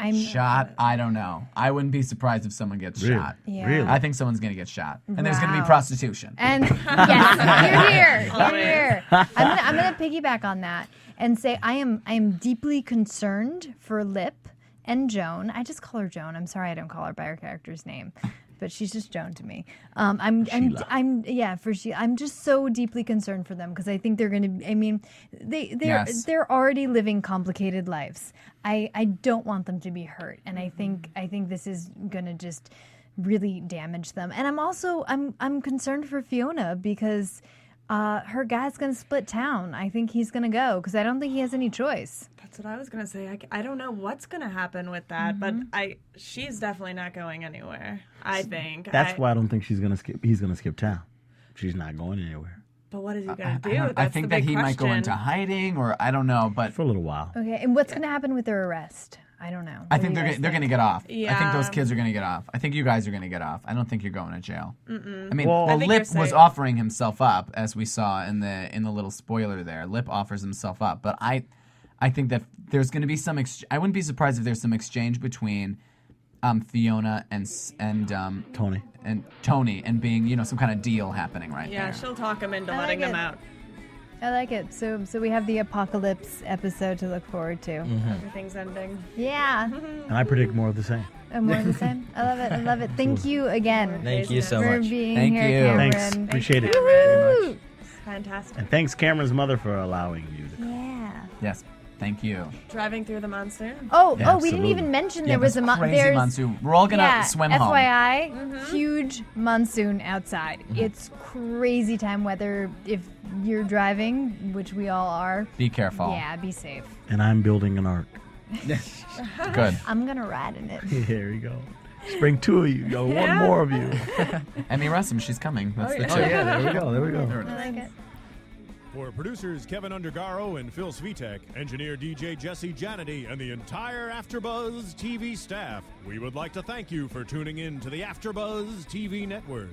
I'm shot. I don't know. I wouldn't be surprised if someone gets Really? shot. Yeah. Really? I think someone's going to get shot, and there's going to be prostitution. And yes, you're here. You're here. I'm gonna, I'm gonna piggyback on that and say I am I am deeply concerned for Lip and Joan. I just call her Joan. I'm sorry I don't call her by her character's name. But she's just Joan to me. Um, I'm, I'm, I'm, yeah, for she. I'm just so deeply concerned for them because I think they're going to. I mean, they, they're, Yes. they're already living complicated lives. I, I don't want them to be hurt, and I think, I think this is going to just really damage them. And I'm also, I'm, I'm concerned for Fiona because uh, her guy's going to split town. I think he's going to go because I don't think he has any choice. That's what I was gonna say. I, I don't know what's gonna happen with that, but Mm-hmm. I she's definitely not going anywhere. I think. That's I- why I don't think she's gonna skip. He's gonna skip town. She's not going anywhere But what is he gonna do? I don't- I That's think the that big he might go into hiding, or I don't know, but for a little while. Okay, and what's going to happen with their arrest? I don't know. I think they're you gonna, they're going to get off. Yeah. I think those kids are going to get off. I think you guys are going to get off. I don't think you're going to jail. Mm-mm. I mean, Well- well, I Lip was offering himself up, as we saw in the in the little spoiler there. Lip offers himself up, but I, I think that there's going to be some. Ex- I wouldn't be surprised if there's some exchange between, um, Fiona and and um Tony. and Tony, and being you know some kind of deal happening right now. Yeah, there. she'll talk him into I letting like them it. out. I like it. So, so we have the apocalypse episode to look forward to. Mm-hmm. Everything's ending. Yeah, And I predict more of the same. and more of the same. I love it. I love it. Thank you again Thank you so much for much. being Thank here, you. Cameron. Thanks. Appreciate it. Woo! Fantastic. And thanks Cameron's mother for allowing you to. Yeah. Yes, thank you. Driving through the monsoon. Oh, Yeah, oh, we didn't even mention Yeah, there was a mon- crazy there's monsoon. We're all gonna yeah, swim home. FYI, huge monsoon outside. Mm-hmm. It's crazy time weather. If you're driving, which we all are, Be careful. yeah, be safe. And I'm building an ark. Good. I'm gonna ride in it. Here we go. Just bring two of you. Yo, one more of you. Emmy Rossum, she's coming. That's the yeah. two. Oh yeah, there we go. There we go. I like it. For producers Kevin Undergaro and Phil Svitek, engineer DJ Jesse Janity, and the entire AfterBuzz TV staff, we would like to thank you for tuning in to the AfterBuzz TV network.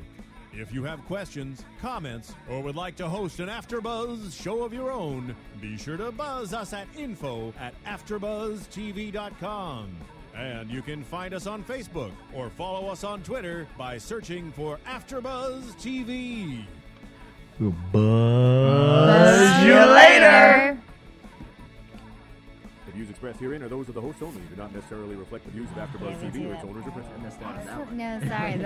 If you have questions, comments, or would like to host an AfterBuzz show of your own, be sure to buzz us at info at AfterBuzzTV.com. And you can find us on Facebook or follow us on Twitter by searching for AfterBuzz TV. We'll buzz you later. The views expressed herein are those of the host only, do not necessarily reflect the views of AfterBuzz TV or its owners or principals. No, sorry.